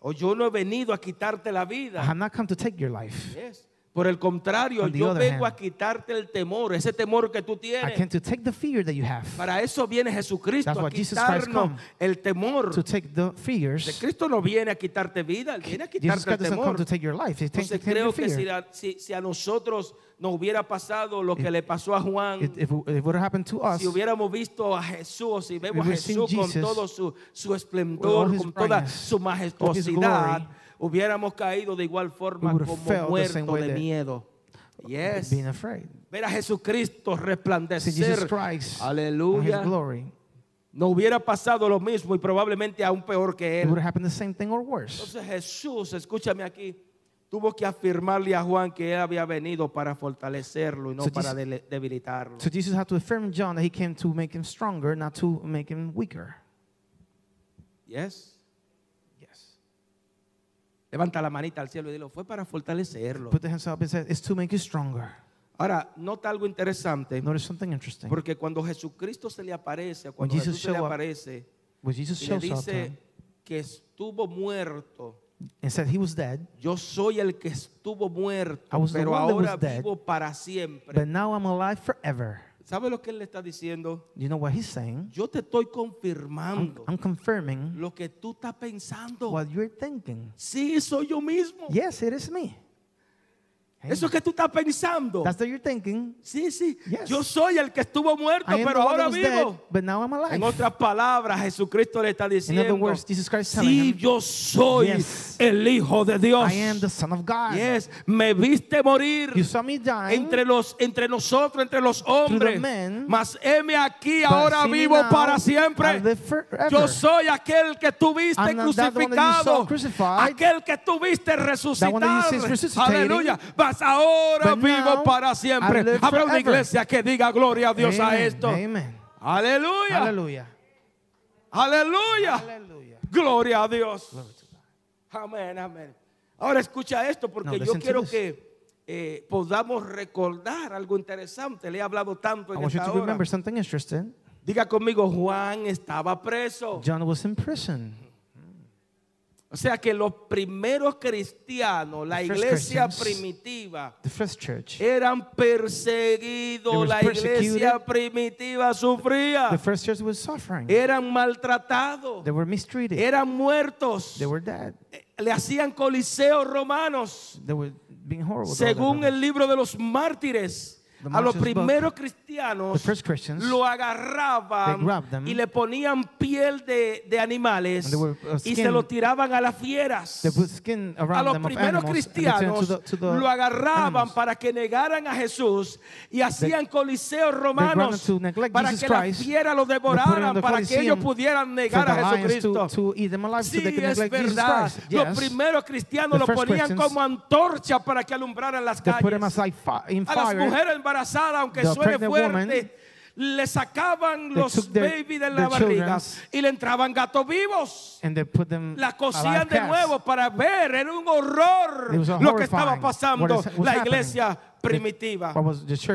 o yo no he venido a quitarte la I vida. have not come to take your life. Yes. Por el contrario, On yo vengo hand, a quitarte el temor, ese temor que tú I tienes. came to take the fear that you have. Para eso viene Jesucristo, That's a quitarnos el temor. To take the De fears. Cristo no viene a quitarte vida, Él viene a quitarte el come temor. to take your life. He Entonces creo que si a, si- si a nosotros nos hubiera pasado lo que le pasó a Juan, If, if, if us, si hubiéramos visto a Jesús, si vemos a Jesús con Jesus todo su, su esplendor, con toda su majestuosidad, hubiéramos caído de igual forma we como way de miedo. Yes. being afraid. Ver a Jesucristo resplandecer. Christ Aleluya. glory. No hubiera pasado lo mismo y probablemente aún peor que él. the same thing or worse. Entonces Jesús, escúchame aquí, tuvo que afirmarle a Juan que él había venido para fortalecerlo y no So para Jesus- debilitarlo. So Jesus had to affirm John that he came to make him stronger, not to make him weaker. Yes. Levanta la manita al cielo y dilo, fue para fortalecerlo. Put the hands up and said, It's to make you stronger. Ahora, nota algo interesante, Notice something interesting. porque cuando Jesucristo se le aparece, cuando Jesús se le show up, aparece When Jesus y le shows up to dice him que estuvo muerto, and said he was dead, yo soy el que estuvo muerto, I was the pero one that ahora was dead, vivo para siempre. but now I'm alive forever. ¿Sabe lo que él le está diciendo? You know what he's saying? Yo te estoy I'm, confirmando I'm confirming lo que tú estás pensando. what you're thinking. Sí, soy yo mismo. Yes, it is me. Eso que tú estás pensando. That's what you're thinking. Sí, sí. Yes. Yo soy el que estuvo muerto, I pero ahora dead, vivo. but now I'm alive. En otras palabras, Jesucristo le está In diciendo, other words, Jesus Christ sí, him, yo soy Yes. el Hijo de Dios. I am the Son of God. Yes, me viste morir You saw me dying. entre los entre nosotros, entre los hombres. men, Mas heme aquí ahora vivo now, para siempre. Yo soy aquel que tuviste I'm crucificado, aquel que tuviste resuscitating. Aleluya. Mas ahora But vivo para siempre. Habrá una iglesia que diga gloria a Dios a esto. Amen. Aleluya. Aleluya. Hallelujah. Gloria a Dios. Amén, amén. Ahora escucha esto porque No, yo quiero que eh, podamos recordar algo interesante. Le he hablado tanto en esta hora. remember something interesting. Diga conmigo, Juan estaba preso. John was in prison. O sea que los primeros cristianos, la iglesia primitiva, The first church. eran perseguidos. La iglesia primitiva sufría. The first church was suffering. Eran maltratados. They were mistreated. Eran muertos. They were dead. Le hacían coliseos romanos. They were being horrible. Según el libro de los mártires, a los primeros cristianos lo agarraban y le ponían piel de, de animales uh, y se lo tiraban a las fieras. A los primeros cristianos lo agarraban para que negaran a Jesús y hacían coliseos romanos para que las fieras lo devoraran para que ellos pudieran negar a Jesucristo. Sí, es verdad. Los primeros cristianos lo ponían como antorcha para que alumbraran las them calles. A las mujeres embarazadas, aunque The suene fuerte, woman, le sacaban they los babies de la barriga y le entraban gatos vivos. And they put them La cosían de nuevo para ver, era un horror lo que estaba pasando is- la happening. iglesia primitiva.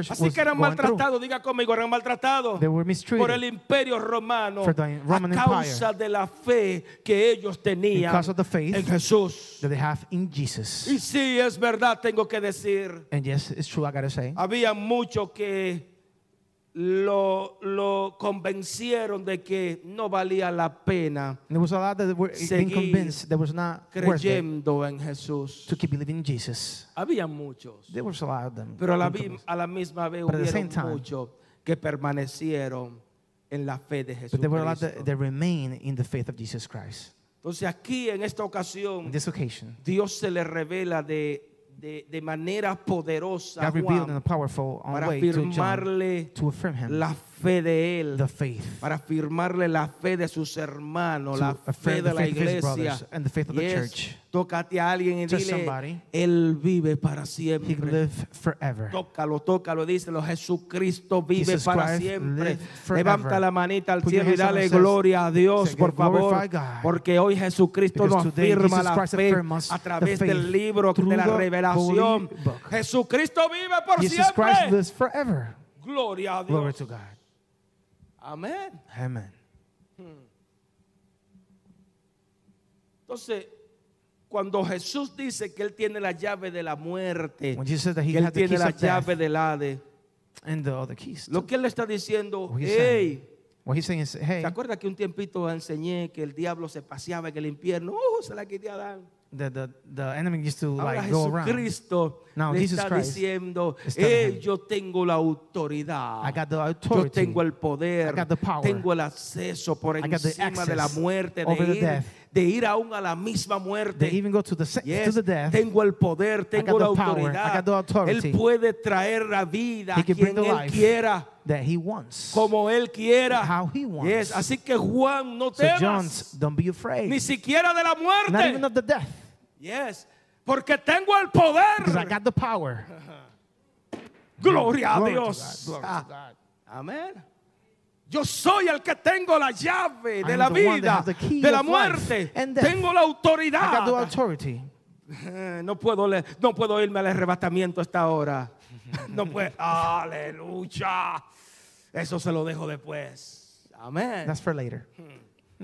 Así que eran maltratados, diga conmigo, eran maltratados They were mistreated por el imperio romano a causa de la fe que ellos tenían Because of the faith en Jesús. that they have in Jesus. Y sí, es verdad, tengo que decir, And yes, it's true, I gotta say. había muchos que lo, lo convencieron de que no valía la pena There was a lot that were being Seguir convinced that was not worth it creyendo en Jesús. to keep believing in Jesus. Había muchos, There was a lot of them. pero a la, being vi- convinced. a la misma vez But at the hubieron same time- muchos que permanecieron en la fe de But there were a lot Jesucristo. that, remain in the faith of Jesus Christ. Entonces aquí en esta On ocasión this occasion, Dios se le revela de, de, de manera poderosa God revealed in a powerful uh, para way to John afirmarle to affirm him. la fe de él, the faith. para afirmarle la fe de sus hermanos, To la fe de la iglesia. and the faith of the Yes. church. Tócate a alguien y dile, somebody. él vive para He siempre. can live forever. Tócalo, tócalo, díselo, Jesucristo vive Jesus para Christ siempre. Levanta la manita al Put cielo y dale gloria a Dios, say, por favor. Porque hoy Jesucristo Because nos afirma la Christ fe a través del libro de la revelación. Jesucristo vive por Jesus siempre. Gloria a Glory Dios. to God. Amén. Amen. Entonces, cuando Jesús dice que Él tiene la llave de la muerte, When Jesus said that he que Él had the tiene keys la of death llave del Hade, and the other keys. lo que Él le está diciendo, What he's hey. What he's saying is, hey, ¿se acuerda que un tiempito enseñé que el diablo se paseaba en el infierno? Uh, se la quité a Adán. The, the, the enemy used to Ahora like go around. Jesucristo Now, le Jesus está Christ diciendo, is telling him, yo tengo la autoridad. I got the Yo authority tengo el poder, I got the power. tengo el acceso por I got the encima de la access muerte, over de the ir, death. de ir aún a la misma muerte. They even go to the, se- to Yes, the death. Tengo el poder, tengo got la the power, I autoridad. got the authority. Él puede traer la vida He can quien the él life. quiera, that he wants. como él quiera. How he wants. Yes, así que Juan, no So temas, John's, don't be afraid. ni siquiera de la Not even muerte. of the death. Yes, porque tengo el poder. Because I got the power. Gloria a Dios. Ah. Amén. Yo soy el que tengo la llave de I'm la vida, has the key de la muerte. Tengo la I got the autoridad. authority. Eh, No puedo, no puedo irme al arrebatamiento esta hora. No puedo. Aleluya. Eso se lo dejo después. Amén. That's for later.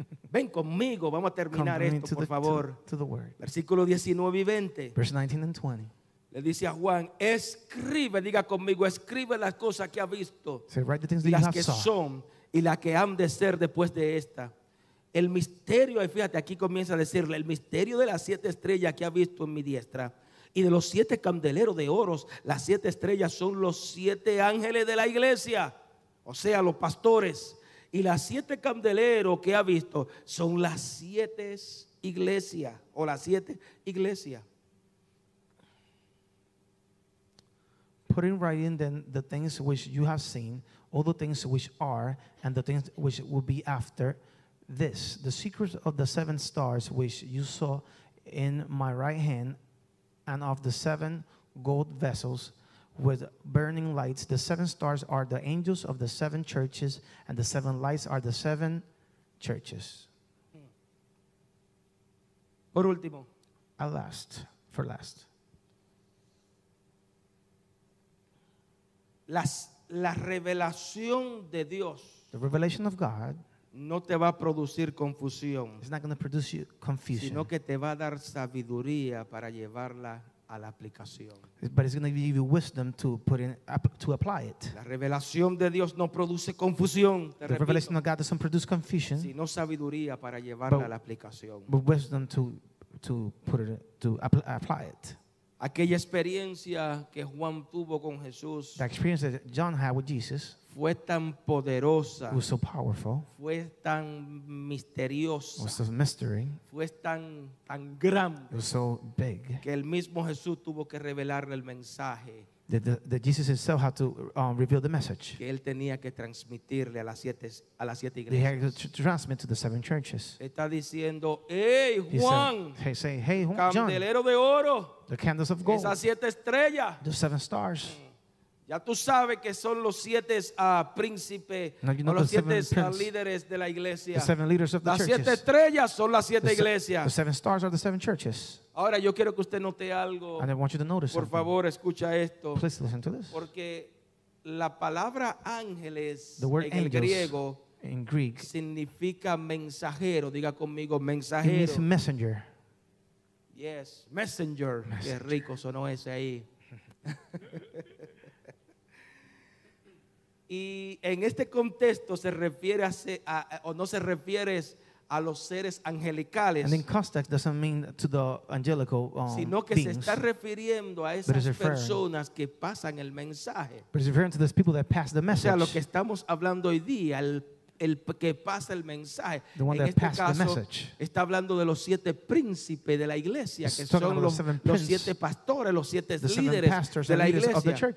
Ven conmigo, vamos a terminar esto, to por the, favor. to. Versículo 19 y 20. Verse 19 and 20. Le dice a Juan, escribe, diga conmigo, escribe las cosas que ha visto. Y las que saw. son y las que han de ser después de esta. El misterio, fíjate, aquí comienza a decirle, el misterio de las siete estrellas que ha visto en mi diestra Y de los siete candeleros de oros, las siete estrellas son los siete ángeles de la iglesia, o sea, los pastores. Y las siete candeleros que ha visto son las siete iglesias, o las siete iglesias. Put in writing then the things which you have seen, all the things which are, and the things which will be after this. The secret of the seven stars which you saw in my right hand, and of the seven gold vessels with burning lights. The seven stars are the angels of the seven churches, and the seven lights are the seven churches. Por último, At last, for last. las- la revelación de Dios The revelation of God no te va a producir confusión, is not going to produce you confusion. sino que te va a dar sabiduría para llevarla a la aplicación. But it's going to give you wisdom to put in to apply it. La revelación de Dios no produce confusión, The repito, revelation of God doesn't produce confusion, sino sabiduría para llevarla But- a la aplicación. but wisdom to to put it to app- apply it. Aquella experiencia que Juan tuvo con Jesús The experience that John had with Jesus fue tan poderosa, was so powerful, fue tan misteriosa, was so mystery, fue tan, tan grande it was so big que el mismo Jesús tuvo que revelarle el mensaje that, the, that Jesus himself had to um, reveal the message. que él tenía que transmitirle a las siete, a las siete They had iglesias. to tr- transmit to the seven churches. Está diciendo, hey He Juan, said, hey, say, hey, John, candelero de oro, the candles of gold, esas siete estrellas, the seven stars. Ya tú sabes que son los siete ah, príncipes you know los siete ah, líderes de la iglesia. The seven leaders of the Las siete estrellas son las siete The, iglesias. seven stars are the seven churches. Ahora yo quiero que usted note algo. And I want you to notice Por something. favor, escucha esto. Please listen to this. Porque la palabra ángeles The word en el griego in Greek significa mensajero. Diga conmigo, it mensajero. means messenger. Yes, messenger. Qué rico sonó ese ahí. y en este contexto se refiere a, se- a- o no se refiere a los seres angelicales, And in context doesn't mean to the angelical um, sino que se beings, está refiriendo a esas personas que pasan el mensaje. but it's referring to those people that pass the O sea, lo que message. estamos hablando hoy día, el, el que pasa el mensaje. En este caso, está hablando de los siete príncipes de la iglesia, It's que son los, siete pastores, los siete líderes de la iglesia.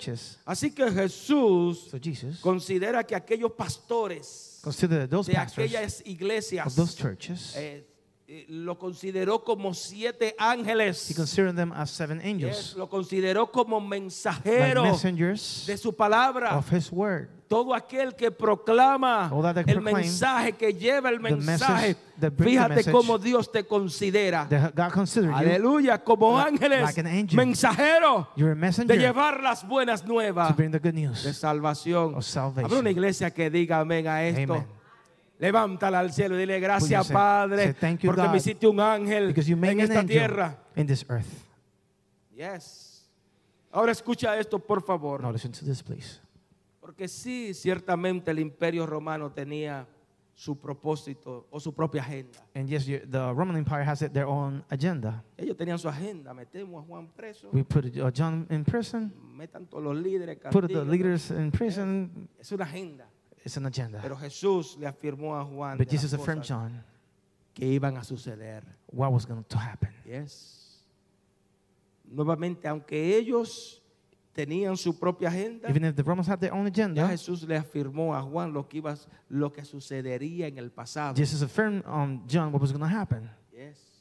Así que Jesús So considera que aquellos pastores de aquellas of iglesias those churches. eh, lo consideró como siete ángeles. He considered them as seven Yes, angels, lo consideró como mensajeros de su palabra. of His word. Todo aquel que proclama el mensaje, que lleva el mensaje, fíjate cómo Dios te considera. Aleluya, como like- ángeles, like mensajeros de llevar las buenas nuevas to bring the good de salvación. Habrá una iglesia que diga amén a esto. Amen. Levántala al cielo y dile gracias, say- Padre, say, "Thank you, porque me God, hiciste un ángel en me an esta tierra. in this earth. Yes. Ahora escucha esto, por favor. Now listen to this, please. Porque sí, ciertamente el imperio romano tenía su propósito o su propia agenda. And yes, the Roman Empire has it, their own agenda. Ellos tenían su agenda. Metemos a Juan preso, We put John in prison, metan todos los líderes, put the leaders in prison. Es una agenda. It's an agenda. Pero Jesús le afirmó a Juan But Jesus affirmed John que iban a suceder. what was going to happen. Yes. Nuevamente, aunque ellos tenían su propia agenda, Even if the Romans had their own ya agenda, Jesús le afirmó a Juan lo que iba, lo que sucedería en el pasado. Jesus affirmed on John what was going to happen. Yes.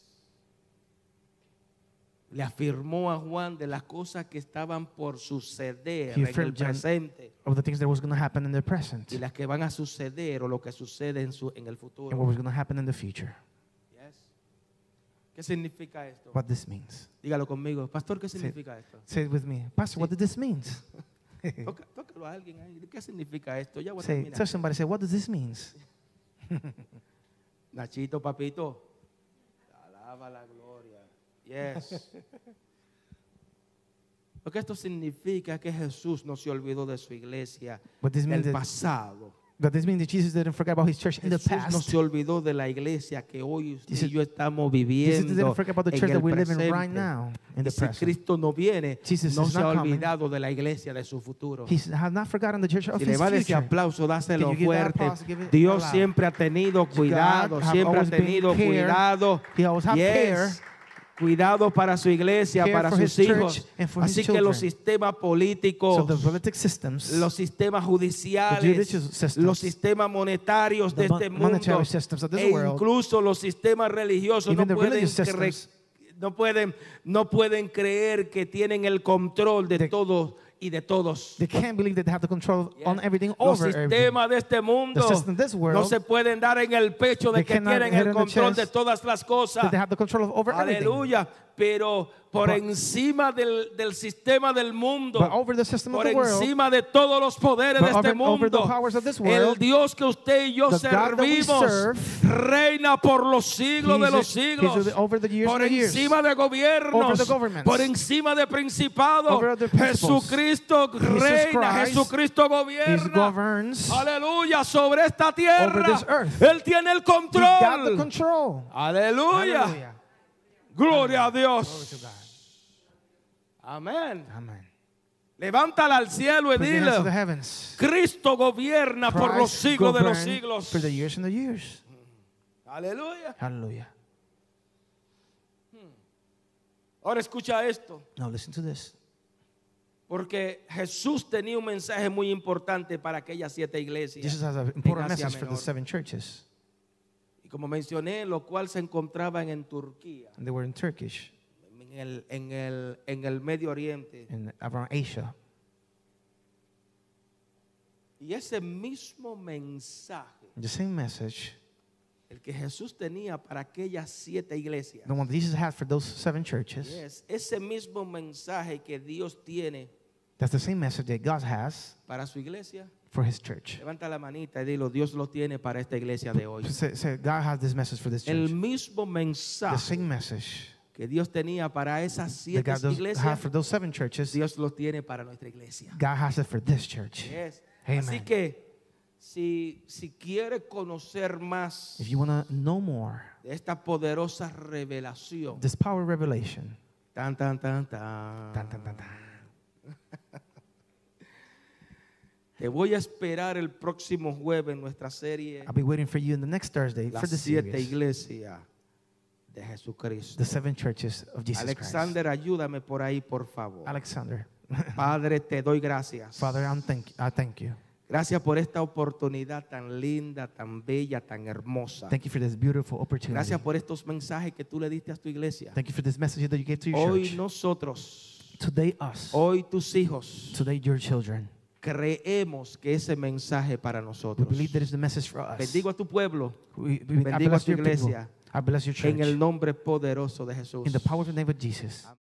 Le afirmó a Juan de las cosas que estaban por suceder He en el affirmed John- presente Of the things that was going to happen in the present y las que van a suceder o lo que sucede en, su, en el and what futuro. was going to happen in the future. Yes. ¿Qué significa esto? What this means. Dígalo conmigo. Pastor, ¿qué significa esto? Say it with me. Pastor, what does this mean? Toca- Tócalo a alguien ahí. ¿Qué significa esto? Ya voy a say, terminar. tell somebody, say, what does this mean? Nachito, papito. Alaba la gloria. Yes. Lo que esto significa es que Jesús no se olvidó de su iglesia del pasado. But this means that Jesus didn't forget about his church in the Jesús no past. se olvidó de la iglesia que hoy Jesus- y yo estamos Jesus viviendo didn't forget about the church that we live in right now, in the si present. Cristo no viene, Jesus no se ha not coming. olvidado de la iglesia de su futuro. He has not forgotten the church of Si le his va future. aplauso, dáselo Can you give that fuerte. applause? Dios siempre ha tenido cuidado, have siempre ha tenido care. cuidado. He always Yes. Cuidado para su iglesia, para sus hijos. Así que los sistemas políticos, systems, los sistemas judiciales, systems, los sistemas monetarios de este mundo, e incluso los sistemas religiosos no pueden, no pueden, no pueden creer que tienen el control de todo y de todos. they can't believe that they have the control on everything Los over sistemas de este mundo The system of this world, no se pueden dar en el pecho de que tienen el control de todas las cosas. They have the control of over. Aleluya pero por but, encima del, del, sistema del mundo, por encima world, de todos los poderes de este over, mundo, over world, el Dios que usted y yo servimos serve, reina por los siglos de los siglos, por encima de gobiernos, por encima de principados. Jesucristo reina, Jesucristo gobierna. Aleluya, sobre esta tierra. Él tiene el control. Aleluya. Gloria a Dios. Amén. Amen. Levántala al cielo y dile. Cristo gobierna por los siglos de los siglos. For the years and the years. Aleluya. Hallelujah. Ahora escucha esto. Now listen to this. Porque Jesús tenía un mensaje muy importante para aquellas siete iglesias. Jesus has an important message for the seven churches. Como mencioné, lo cual se encontraban en Turquía, And they were in Turkish, en el, en el, en el Medio Oriente. in around Asia. Y ese mismo mensaje, The same message, el que Jesús tenía para aquellas siete iglesias, the one that Jesus had for those seven churches, es ese mismo mensaje que Dios tiene that's the same message that God has para su iglesia for his church. Dios lo tiene para esta iglesia de hoy. Say, God has this message for this church. El mismo mensaje. The same message. que Dios tenía para esas siete iglesias, for those seven churches, Dios lo tiene para nuestra iglesia. God has it for this church. Así que si, si quiere conocer más If you wanna know more, esta poderosa revelación, revelation, tan tan tan tan, tan, tan, tan, tan te voy a esperar el próximo jueves en nuestra serie I'll be waiting for you in the next Thursday for the siete series, iglesias de Jesucristo. the seven churches of Jesus Alexander, ayúdame por ahí, por favor. Christ. Alexander, Padre, te doy gracias. Father, I'm thank, I thank you. Gracias por esta oportunidad tan linda, tan bella, tan hermosa. Thank you for this beautiful opportunity. Gracias por estos mensajes que tú le diste a tu iglesia. Thank you for this message that you gave to your Hoy church. nosotros, Today, us. hoy tus hijos, Today, your children. Creemos que ese mensaje para We nosotros. believe that is the message for us. Bendigo a tu pueblo We, we, bendigo a tu people. iglesia. I bless your church. en el nombre poderoso de Jesús. In the powerful name of Jesus.